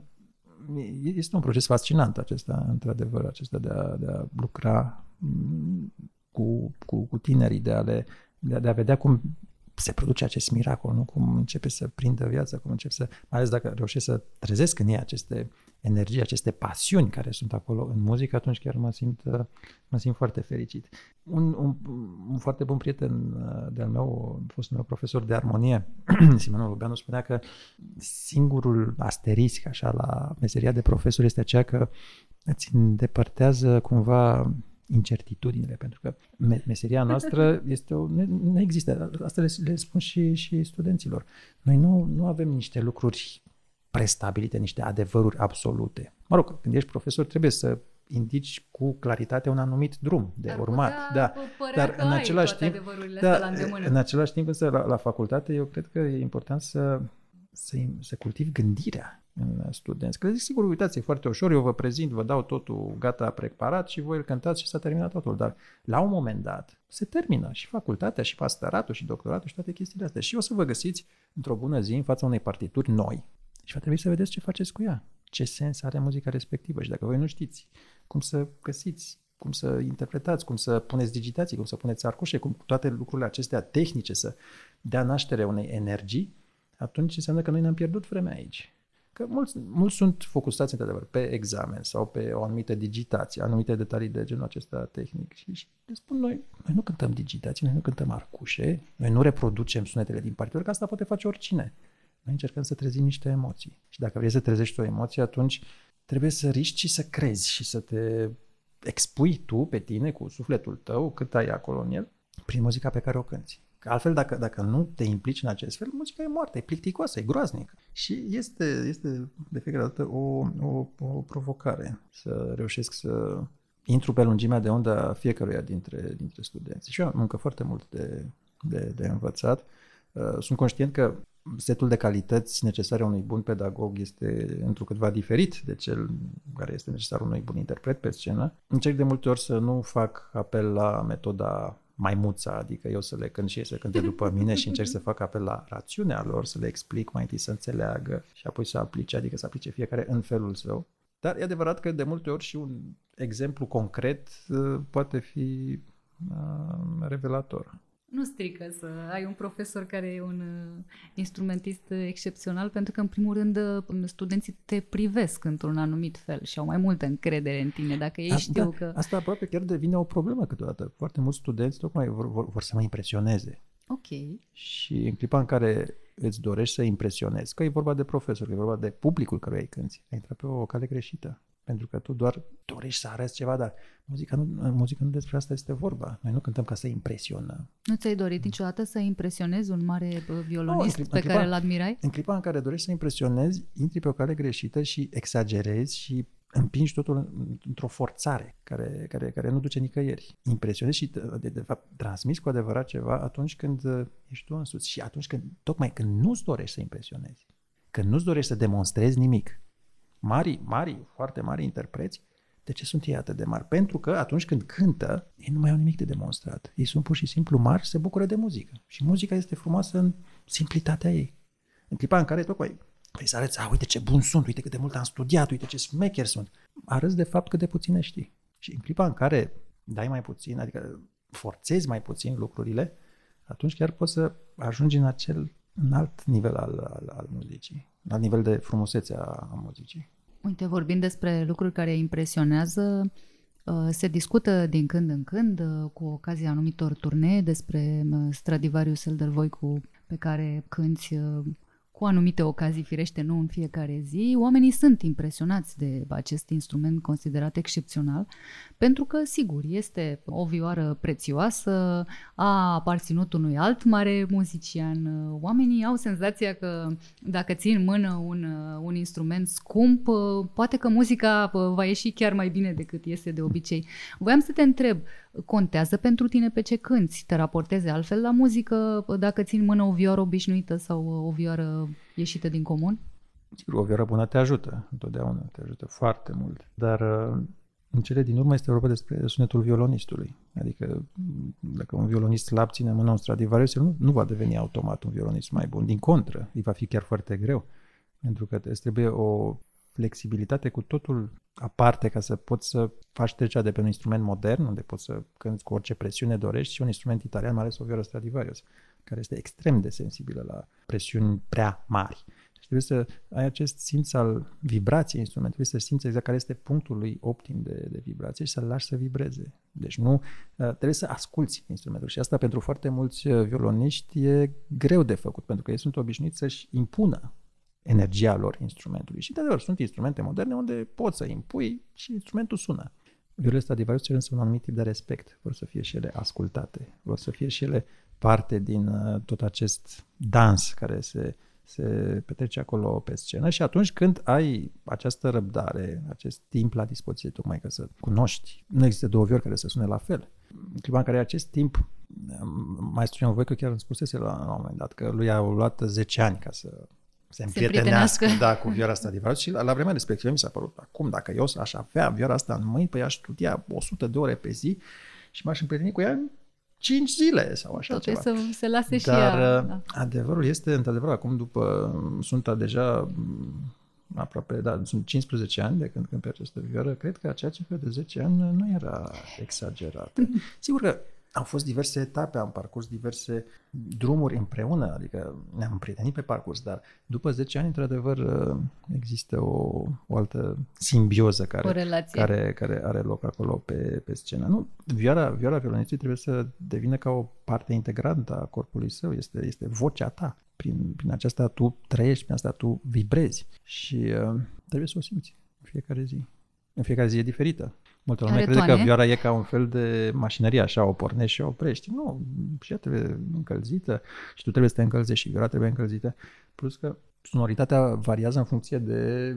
este un proces fascinant acesta, într-adevăr, acesta de a, de a lucra mm, cu, cu, cu tinerii, de a, le, de, a, de a vedea cum se produce acest miracol, nu? cum începe să prindă viața, cum începe să, mai ales dacă reușesc să trezesc în ei aceste energii, aceste pasiuni care sunt acolo în muzică, atunci chiar mă simt, mă simt foarte fericit. Un, un, un foarte bun prieten de-al meu, fostul meu profesor de armonie, *clears throat* Simonul Lubeanu, spunea că singurul asterisc așa la meseria de profesor este aceea că îți îndepărtează cumva incertitudinile, pentru că meseria noastră *laughs* este o, nu există, asta le, le spun și, și studenților. Noi nu, nu avem niște lucruri prestabilite, niște adevăruri absolute. Mă rog, când ești profesor trebuie să indici cu claritate un anumit drum de Dar urmat. Da. Dar în același timp, da, în același timp însă la, la facultate eu cred că e important să, să, să cultivi gândirea în studenți. Că zic, sigur, uitați, e foarte ușor, eu vă prezint, vă dau totul gata preparat și voi îl cântați și s-a terminat totul. Dar la un moment dat se termină și facultatea, și pastăratul, și doctoratul, și toate chestiile astea. Și o să vă găsiți într-o bună zi în fața unei partituri noi. Și va trebui să vedeți ce faceți cu ea. Ce sens are muzica respectivă. Și dacă voi nu știți cum să găsiți, cum să interpretați, cum să puneți digitații, cum să puneți arcușe, cum toate lucrurile acestea tehnice să dea naștere unei energii, atunci înseamnă că noi ne-am pierdut vremea aici. Că mulți, mulți sunt focusați, într-adevăr, pe examen sau pe o anumită digitație, anumite detalii de genul acesta tehnic. Și, și le spun noi, noi nu cântăm digitații, noi nu cântăm arcușe, noi nu reproducem sunetele din partitură, că asta poate face oricine. Noi încercăm să trezim niște emoții. Și dacă vrei să trezești o emoție, atunci trebuie să riști și să crezi și să te expui tu pe tine cu sufletul tău, cât ai acolo în el, prin muzica pe care o cânti. Că altfel, dacă, dacă nu te implici în acest fel, muzica e moartă, e plicticoasă, e groaznică. Și este, este de fiecare dată o, o, o provocare să reușesc să intru pe lungimea de undă a fiecăruia dintre, dintre studenți. Și eu am încă foarte mult de, de, de învățat. Uh, sunt conștient că setul de calități necesare unui bun pedagog este întrucâtva diferit de cel care este necesar unui bun interpret pe scenă. Încerc de multe ori să nu fac apel la metoda maimuța, adică eu să le cânt și ei să cânte după *laughs* mine și încerc să fac apel la rațiunea lor, să le explic mai întâi să înțeleagă și apoi să aplice, adică să aplice fiecare în felul său. Dar e adevărat că de multe ori și un exemplu concret uh, poate fi uh, revelator. Nu strică să ai un profesor care e un uh, instrumentist excepțional, pentru că, în primul rând, studenții te privesc într-un anumit fel și au mai multă încredere în tine. Dacă ei A, știu da, că... Asta aproape chiar devine o problemă câteodată. Foarte mulți studenți tocmai vor, vor, vor să mă impresioneze. Ok. Și în clipa în care îți dorești să impresionezi, că e vorba de profesor, că e vorba de publicul căruia îi cânti, ai intrat pe o cale greșită. Pentru că tu doar dorești să arăți ceva, dar muzica nu, muzica nu despre asta este vorba. Noi nu cântăm ca să impresionăm. Nu ți-ai dorit niciodată să impresionezi un mare violonist no, pe clipa, care îl admirai? În clipa în care dorești să impresionezi, intri pe o cale greșită și exagerezi și împingi totul într-o forțare care, care, care nu duce nicăieri. Impresionezi și, de, de fapt, transmiți cu adevărat ceva atunci când uh, ești tu însuți și atunci când, tocmai când nu-ți dorești să impresionezi, când nu-ți dorești să demonstrezi nimic. Mari, mari, foarte mari interpreți, de ce sunt ei atât de mari? Pentru că atunci când cântă, ei nu mai au nimic de demonstrat. Ei sunt pur și simplu mari, se bucură de muzică. Și muzica este frumoasă în simplitatea ei. În clipa în care tocmai Păi să arăți, a, uite ce bun sunt, uite cât de mult am studiat, uite ce smecher sunt. Arăți de fapt cât de puține știi. Și în clipa în care dai mai puțin, adică forțezi mai puțin lucrurile, atunci chiar poți să ajungi în acel în alt nivel al, al, al muzicii, la nivel de frumusețe a, a muzicii. Uite, vorbind despre lucruri care impresionează, uh, se discută din când în când, uh, cu ocazia anumitor turnee, despre uh, Stradivarius Eldervoicu pe care cânti cu anumite ocazii, firește, nu în fiecare zi, oamenii sunt impresionați de acest instrument considerat excepțional, pentru că, sigur, este o vioară prețioasă, a aparținut unui alt mare muzician. Oamenii au senzația că dacă țin în mână un, un instrument scump, poate că muzica va ieși chiar mai bine decât este de obicei. Voiam să te întreb, contează pentru tine pe ce cânti? Te raporteze altfel la muzică dacă țin în mână o vioară obișnuită sau o vioară ieșită din comun? Sigur, o vioară bună te ajută, întotdeauna te ajută foarte mult, dar uh, în cele din urmă este vorba despre sunetul violonistului. Adică dacă un violonist slab ține mâna un Stradivarius, el nu, nu va deveni automat un violonist mai bun. Din contră, îi va fi chiar foarte greu. Pentru că îți trebuie o flexibilitate cu totul aparte ca să poți să faci trecerea de pe un instrument modern, unde poți să cânti cu orice presiune dorești, și un instrument italian, mai ales o vioară Stradivarius, care este extrem de sensibilă la presiuni prea mari. Deci trebuie să ai acest simț al vibrației instrumentului, să simți exact care este punctul lui optim de, de vibrație și să-l lași să vibreze. Deci nu, uh, trebuie să asculți instrumentul și asta pentru foarte mulți uh, violoniști e greu de făcut, pentru că ei sunt obișnuiți să-și impună energia lor instrumentului. Și de adevăr, sunt instrumente moderne unde poți să impui și instrumentul sună. Violele Stradivarius cer însă un anumit tip de respect. Vor să fie și ele ascultate, vor să fie și ele parte din uh, tot acest dans care se, se petrece acolo pe scenă și atunci când ai această răbdare, acest timp la dispoziție, tocmai ca să cunoști, nu există două viori care să sune la fel. În clipa în care acest timp, maestrul Ion Voică chiar îmi spusese la, la un moment dat că lui a luat 10 ani ca să se împrietenească da, cu vioara asta adevărat și la, la vremea respectivă mi s-a părut acum, dacă eu aș avea vioara asta în mâini, păi aș studia 100 de ore pe zi și m-aș împrieteni cu ea în 5 zile sau așa Tot ceva. să se lase și Dar ea. Uh, da. adevărul este, într-adevăr, acum după, sunt deja aproape, da, sunt 15 ani de când cânt pe această vioară, cred că acea cifră de 10 ani nu era exagerată. *laughs* Sigur că au fost diverse etape, am parcurs diverse drumuri împreună, adică ne-am împrietenit pe parcurs, dar după 10 ani, într-adevăr, există o, o altă simbioză care, care, care are loc acolo pe, pe scenă. Nu, vioara, vioara violonistului trebuie să devină ca o parte integrantă a corpului său, este, este vocea ta. Prin, prin aceasta tu trăiești, prin asta tu vibrezi și uh, trebuie să o simți în fiecare zi. În fiecare zi e diferită. Multă lume crede că vioara e ca un fel de mașinărie, așa, o pornești și o oprești. Nu, și ea trebuie încălzită și tu trebuie să te încălzești și vioara trebuie încălzită. Plus că sonoritatea variază în funcție de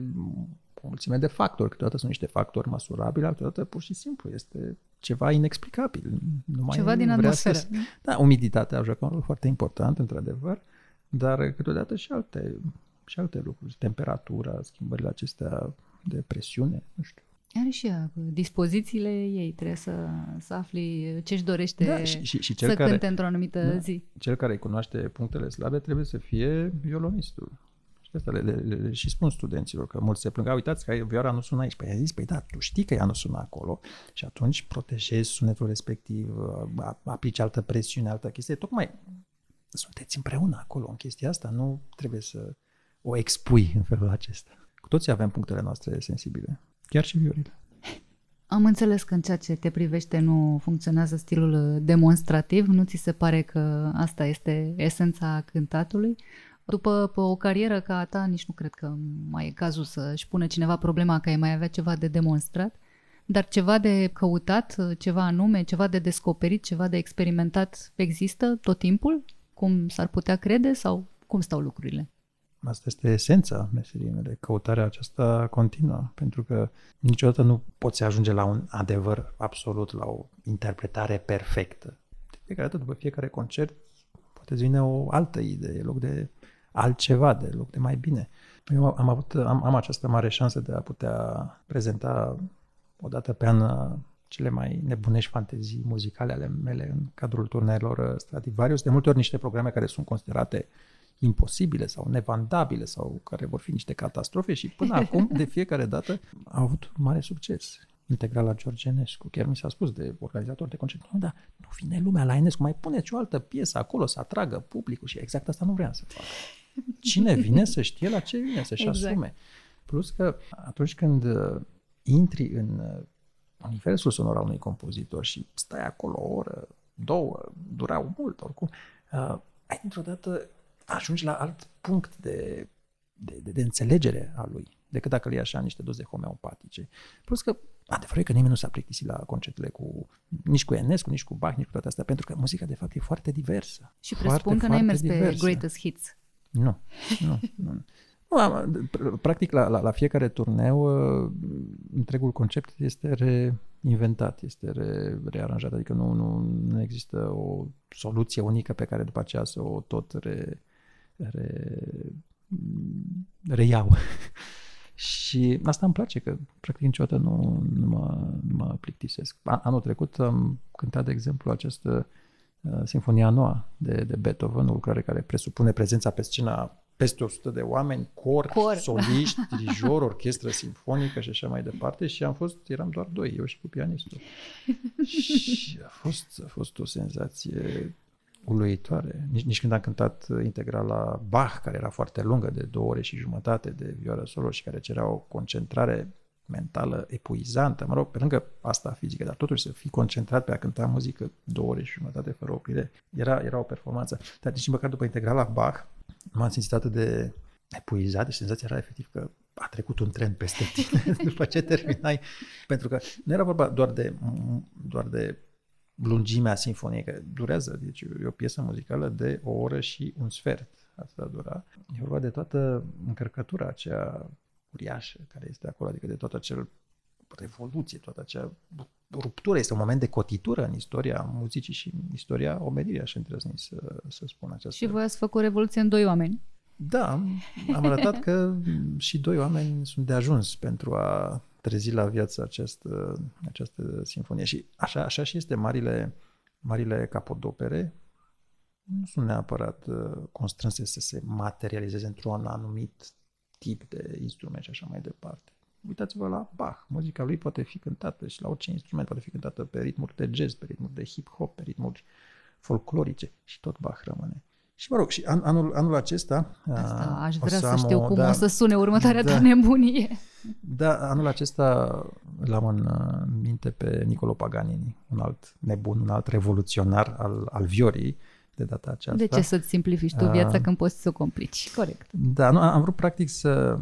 o mulțime de factori. Câteodată sunt niște factori măsurabili, alteodată pur și simplu este ceva inexplicabil. Nu mai Ceva din vrea atmosferă. Să... Da, umiditatea joacă un rol foarte important, într-adevăr, dar câteodată și alte, și alte lucruri. Temperatura, schimbările acestea de presiune, nu știu. Are și ea dispozițiile ei, trebuie să, să afli ce-și dorește Da, și, și, și cel să care, cânte într-o anumită da. zi. cel care îi cunoaște punctele slabe trebuie să fie violonistul. Și asta le, le, le, le și spun studenților, că mulți se plâng, "A, uitați că vioara nu sună aici. Păi ai zis, păi da, tu știi că ea nu sună acolo și atunci protejezi sunetul respectiv, a- aplici altă presiune, altă chestie. Tocmai sunteți împreună acolo în chestia asta, nu trebuie să o expui în felul acesta. Cu toții avem punctele noastre sensibile, chiar și viorile. Am înțeles că în ceea ce te privește nu funcționează stilul demonstrativ, nu ți se pare că asta este esența cântatului? După pe o carieră ca a ta, nici nu cred că mai e cazul să-și pune cineva problema că ai mai avea ceva de demonstrat, dar ceva de căutat, ceva anume, ceva de descoperit, ceva de experimentat există tot timpul? Cum s-ar putea crede sau cum stau lucrurile? Asta este esența meseriei mele, căutarea aceasta continuă, pentru că niciodată nu poți ajunge la un adevăr absolut, la o interpretare perfectă. De fiecare dată, după fiecare concert, poate îți vine o altă idee, în loc de altceva, de loc de mai bine. Eu am, avut, am, am această mare șansă de a putea prezenta o dată pe an uh, cele mai nebunești fantezii muzicale ale mele în cadrul turneelor Stradivarius. De multe ori niște programe care sunt considerate imposibile sau nevandabile sau care vor fi niște catastrofe și până *laughs* acum, de fiecare dată, au avut mare succes. Integral la George Enescu. Chiar mi s-a spus de organizator de concert, nu, dar nu vine lumea la Enescu, mai puneți o altă piesă acolo să atragă publicul și exact asta nu vreau să fac. Cine vine să știe la ce vine, să-și Exact. asume. Plus că atunci când uh, intri în uh, universul sonor al unui compozitor și stai acolo o oră, două, durau mult oricum, uh, ai dintr-o dată ajungi la alt punct de, de, de, de înțelegere a lui decât dacă le iei așa niște doze homeopatice. Plus că adevărul e că nimeni nu s-a plictisit la concertele cu, nici cu Enescu, nici cu Bach, nici cu toate astea, pentru că muzica de fapt e foarte diversă. Și Foarte, presupun că n-ai foarte mers pe diversă. Greatest Hits. Nu, nu, nu. Nu, am, pr- practic, la, la, la fiecare turneu, uh, întregul concept este reinventat, este re, rearanjat, adică nu, nu, nu există o soluție unică pe care după aceea să o tot re, re, reiau. *laughs* Și asta îmi place, că practic niciodată nu, nu, mă, nu mă plictisesc. A- Anul trecut am cântat, de exemplu, această uh, Sinfonia Noua de, de Beethoven, o lucrare care presupune prezența pe scena peste 100 de oameni, cor, Cor. soliști, *laughs* dirijor, orchestră simfonică și așa mai departe și am fost, eram doar doi, eu și cu pianistul. *laughs* și a fost, a fost o senzație uluitoare. Nici, nici când am cântat uh, integral la Bach, care era foarte lungă, de două ore și jumătate de vioară solo și care cerea o concentrare mentală epuizantă, mă rog, pe lângă asta fizică, dar totuși să fii concentrat pe a cânta muzică două ore și jumătate fără oprire, era, era o performanță. Dar nici măcar după integral la Bach, nu m-am simțit atât de epuizat, deci senzația era efectiv că a trecut un tren peste tine *laughs* după ce terminai. Pentru că nu era vorba doar de, doar de lungimea sinfoniei, că durează, deci e o piesă muzicală de o oră și un sfert. Asta dura. E vorba de toată încărcătura aceea uriașă care este acolo, adică de toată acel revoluție, toată acea ruptură. Este un moment de cotitură în istoria muzicii și în istoria omenirii, aș îndrăzni să, să spun aceasta. Și voi ați făcut revoluție în doi oameni. Da, am, am arătat că *laughs* și doi oameni sunt de ajuns pentru a trezi la viață această, această sinfonie. Și așa, așa și este marile, marile capodopere nu sunt neapărat uh, constrânse să se materializeze într-un anumit tip de instrument și așa mai departe. Uitați-vă la Bach. Muzica lui poate fi cântată și la orice instrument poate fi cântată pe ritmuri de jazz, pe ritmuri de hip-hop, pe ritmuri folclorice și tot Bach rămâne. Și mă rog, și an, anul, anul acesta... Asta uh, aș o vrea să, am știu o- cum da, o să sune următoarea da. ta nebunie. Da, anul acesta l-am în uh, minte pe Nicolo Paganini, un alt nebun, un alt revoluționar al, al viorii de data aceasta. De ce să-ți simplifici tu viața Ah. când poți să o complici? Corect. Da, nu, am vrut practic să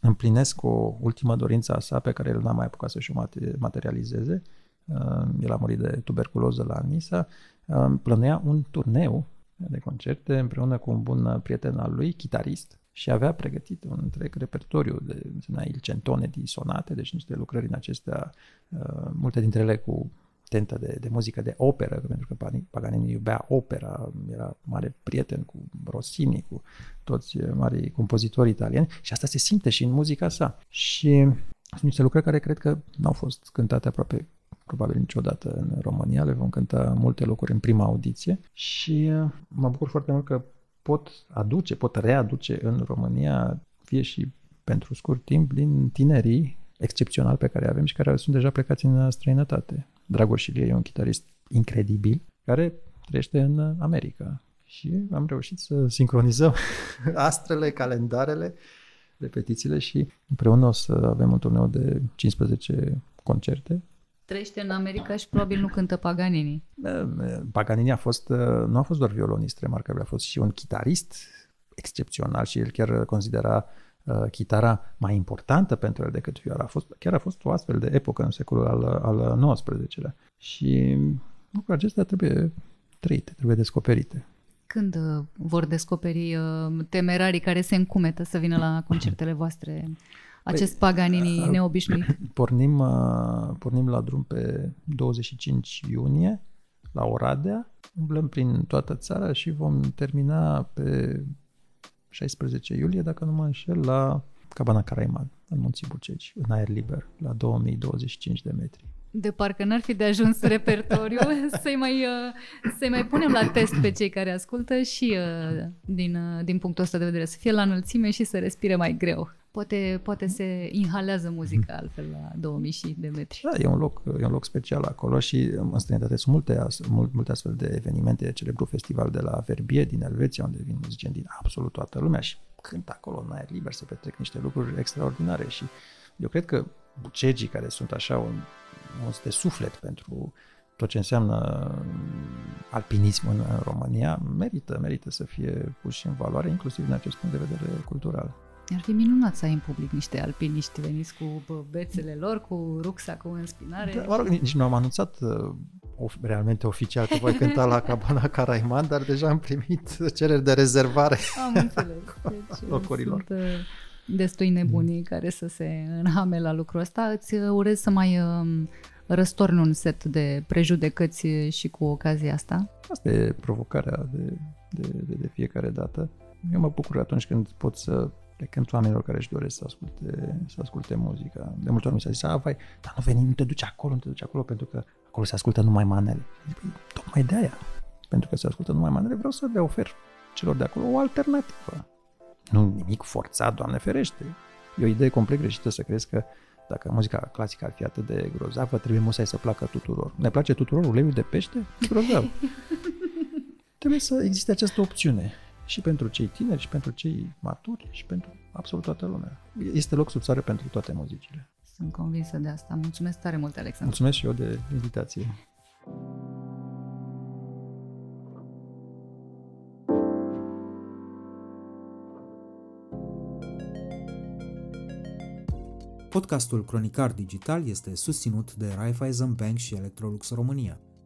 împlinesc o ultimă dorință a sa pe care el n-a mai apucat să-și o mate- materializeze. Uh, El a murit de tuberculoză la Nisa. Uh, Plănuia un turneu de concerte împreună cu un bun prieten al lui, chitarist, și avea pregătit un întreg repertoriu de il centone di sonate, deci niște lucrări în acestea, uh, multe dintre ele cu tentă de, de muzică de operă, pentru că Paganini iubea opera, era mare prieten cu Rossini, cu toți mari compozitori italieni și asta se simte și în muzica sa. Și sunt niște lucrări care cred că n-au fost cântate aproape probabil niciodată în România, le vom cânta multe locuri în prima audiție. Și uh, mă bucur foarte mult că pot aduce, pot readuce în România, fie și pentru scurt timp, din tinerii excepțional pe care avem și care sunt deja plecați în străinătate. Dragoș Șilie e un chitarist incredibil care trăiește în America. Și am reușit să sincronizăm *laughs* astrele, calendarele, repetițiile și împreună o să avem un turneu de 15 concerte trăiește în America și probabil nu cântă Paganini. Paganini a fost, nu a fost doar violonist remarcabil, a fost și un chitarist excepțional și el chiar considera uh, chitara mai importantă pentru el decât vioara. A fost, chiar a fost o astfel de epocă în secolul al, al XIX-lea. Și lucrurile acestea trebuie trăite, trebuie descoperite. Când uh, vor descoperi uh, temerarii care se încumetă să vină la concertele voastre acest păi, Paganini uh, neobișnuit? *coughs* Pornim, uh, pornim la drum pe 25 iunie la Oradea, umblăm prin toată țara și vom termina pe 16 iulie, dacă nu mă înșel, la Cabana Caraiman, în Munții Bucegi, în aer liber, la 2025 de metri de parcă n-ar fi de ajuns repertoriu *laughs* să-i mai, uh, să mai punem la test pe cei care ascultă și uh, din, uh, din punctul ăsta de vedere, să fie la înălțime și să respire mai greu. Poate, poate se inhalează muzica mhm. altfel la 2000 și de metri. Da, e un loc, e un loc special acolo și în străinătate sunt multe, multe astfel de evenimente, celebru festival de la Verbier din Elveția, unde vin muzicieni din absolut toată lumea și cântă acolo în aer liber, se petrec niște lucruri extraordinare și eu cred că bucegii care sunt așa un, un de suflet pentru tot ce înseamnă alpinism în, în România, merită, merită să fie puși în valoare, inclusiv din acest punct de vedere cultural. Ar fi minunat să ai în public niște alpiniști veniți cu bețele lor, cu rucsacul în spinare. Da, mă rog, nici nu am anunțat uh, of, realmente oficial că voi cânta la Cabana *laughs* Caraiman, dar deja am primit cereri de rezervare am înțeles. *laughs* Deci, locurilor. Sunt, uh, destui nebunii care să se înhame la lucrul ăsta. Îți urez să mai um, răstorni un set de prejudecăți și cu ocazia asta. Asta e provocarea de, de, de, de fiecare dată. Eu mă bucur atunci când pot să le cânt oamenilor care își doresc să asculte, să asculte muzica. De multe ori mi s-a zis, a, vai, dar nu veni, nu te duci acolo, nu te duci acolo, pentru că acolo se ascultă numai manele. Păi, tocmai de aia, pentru că se ascultă numai manele, vreau să le ofer celor de acolo o alternativă. Nu nimic forțat, Doamne ferește. E o idee complet greșită să crezi că dacă muzica clasică ar fi atât de grozavă, trebuie musai să placă tuturor. Ne place tuturor uleiul de pește? E grozav. *laughs* trebuie să existe această opțiune și pentru cei tineri, și pentru cei maturi, și pentru absolut toată lumea. Este loc sub soare pentru toate muzicile. Sunt convinsă de asta. Mulțumesc tare mult, Alexandru. Mulțumesc și eu de invitație. Podcastul Cronicar Digital este susținut de Raiffeisen Bank și Electrolux România.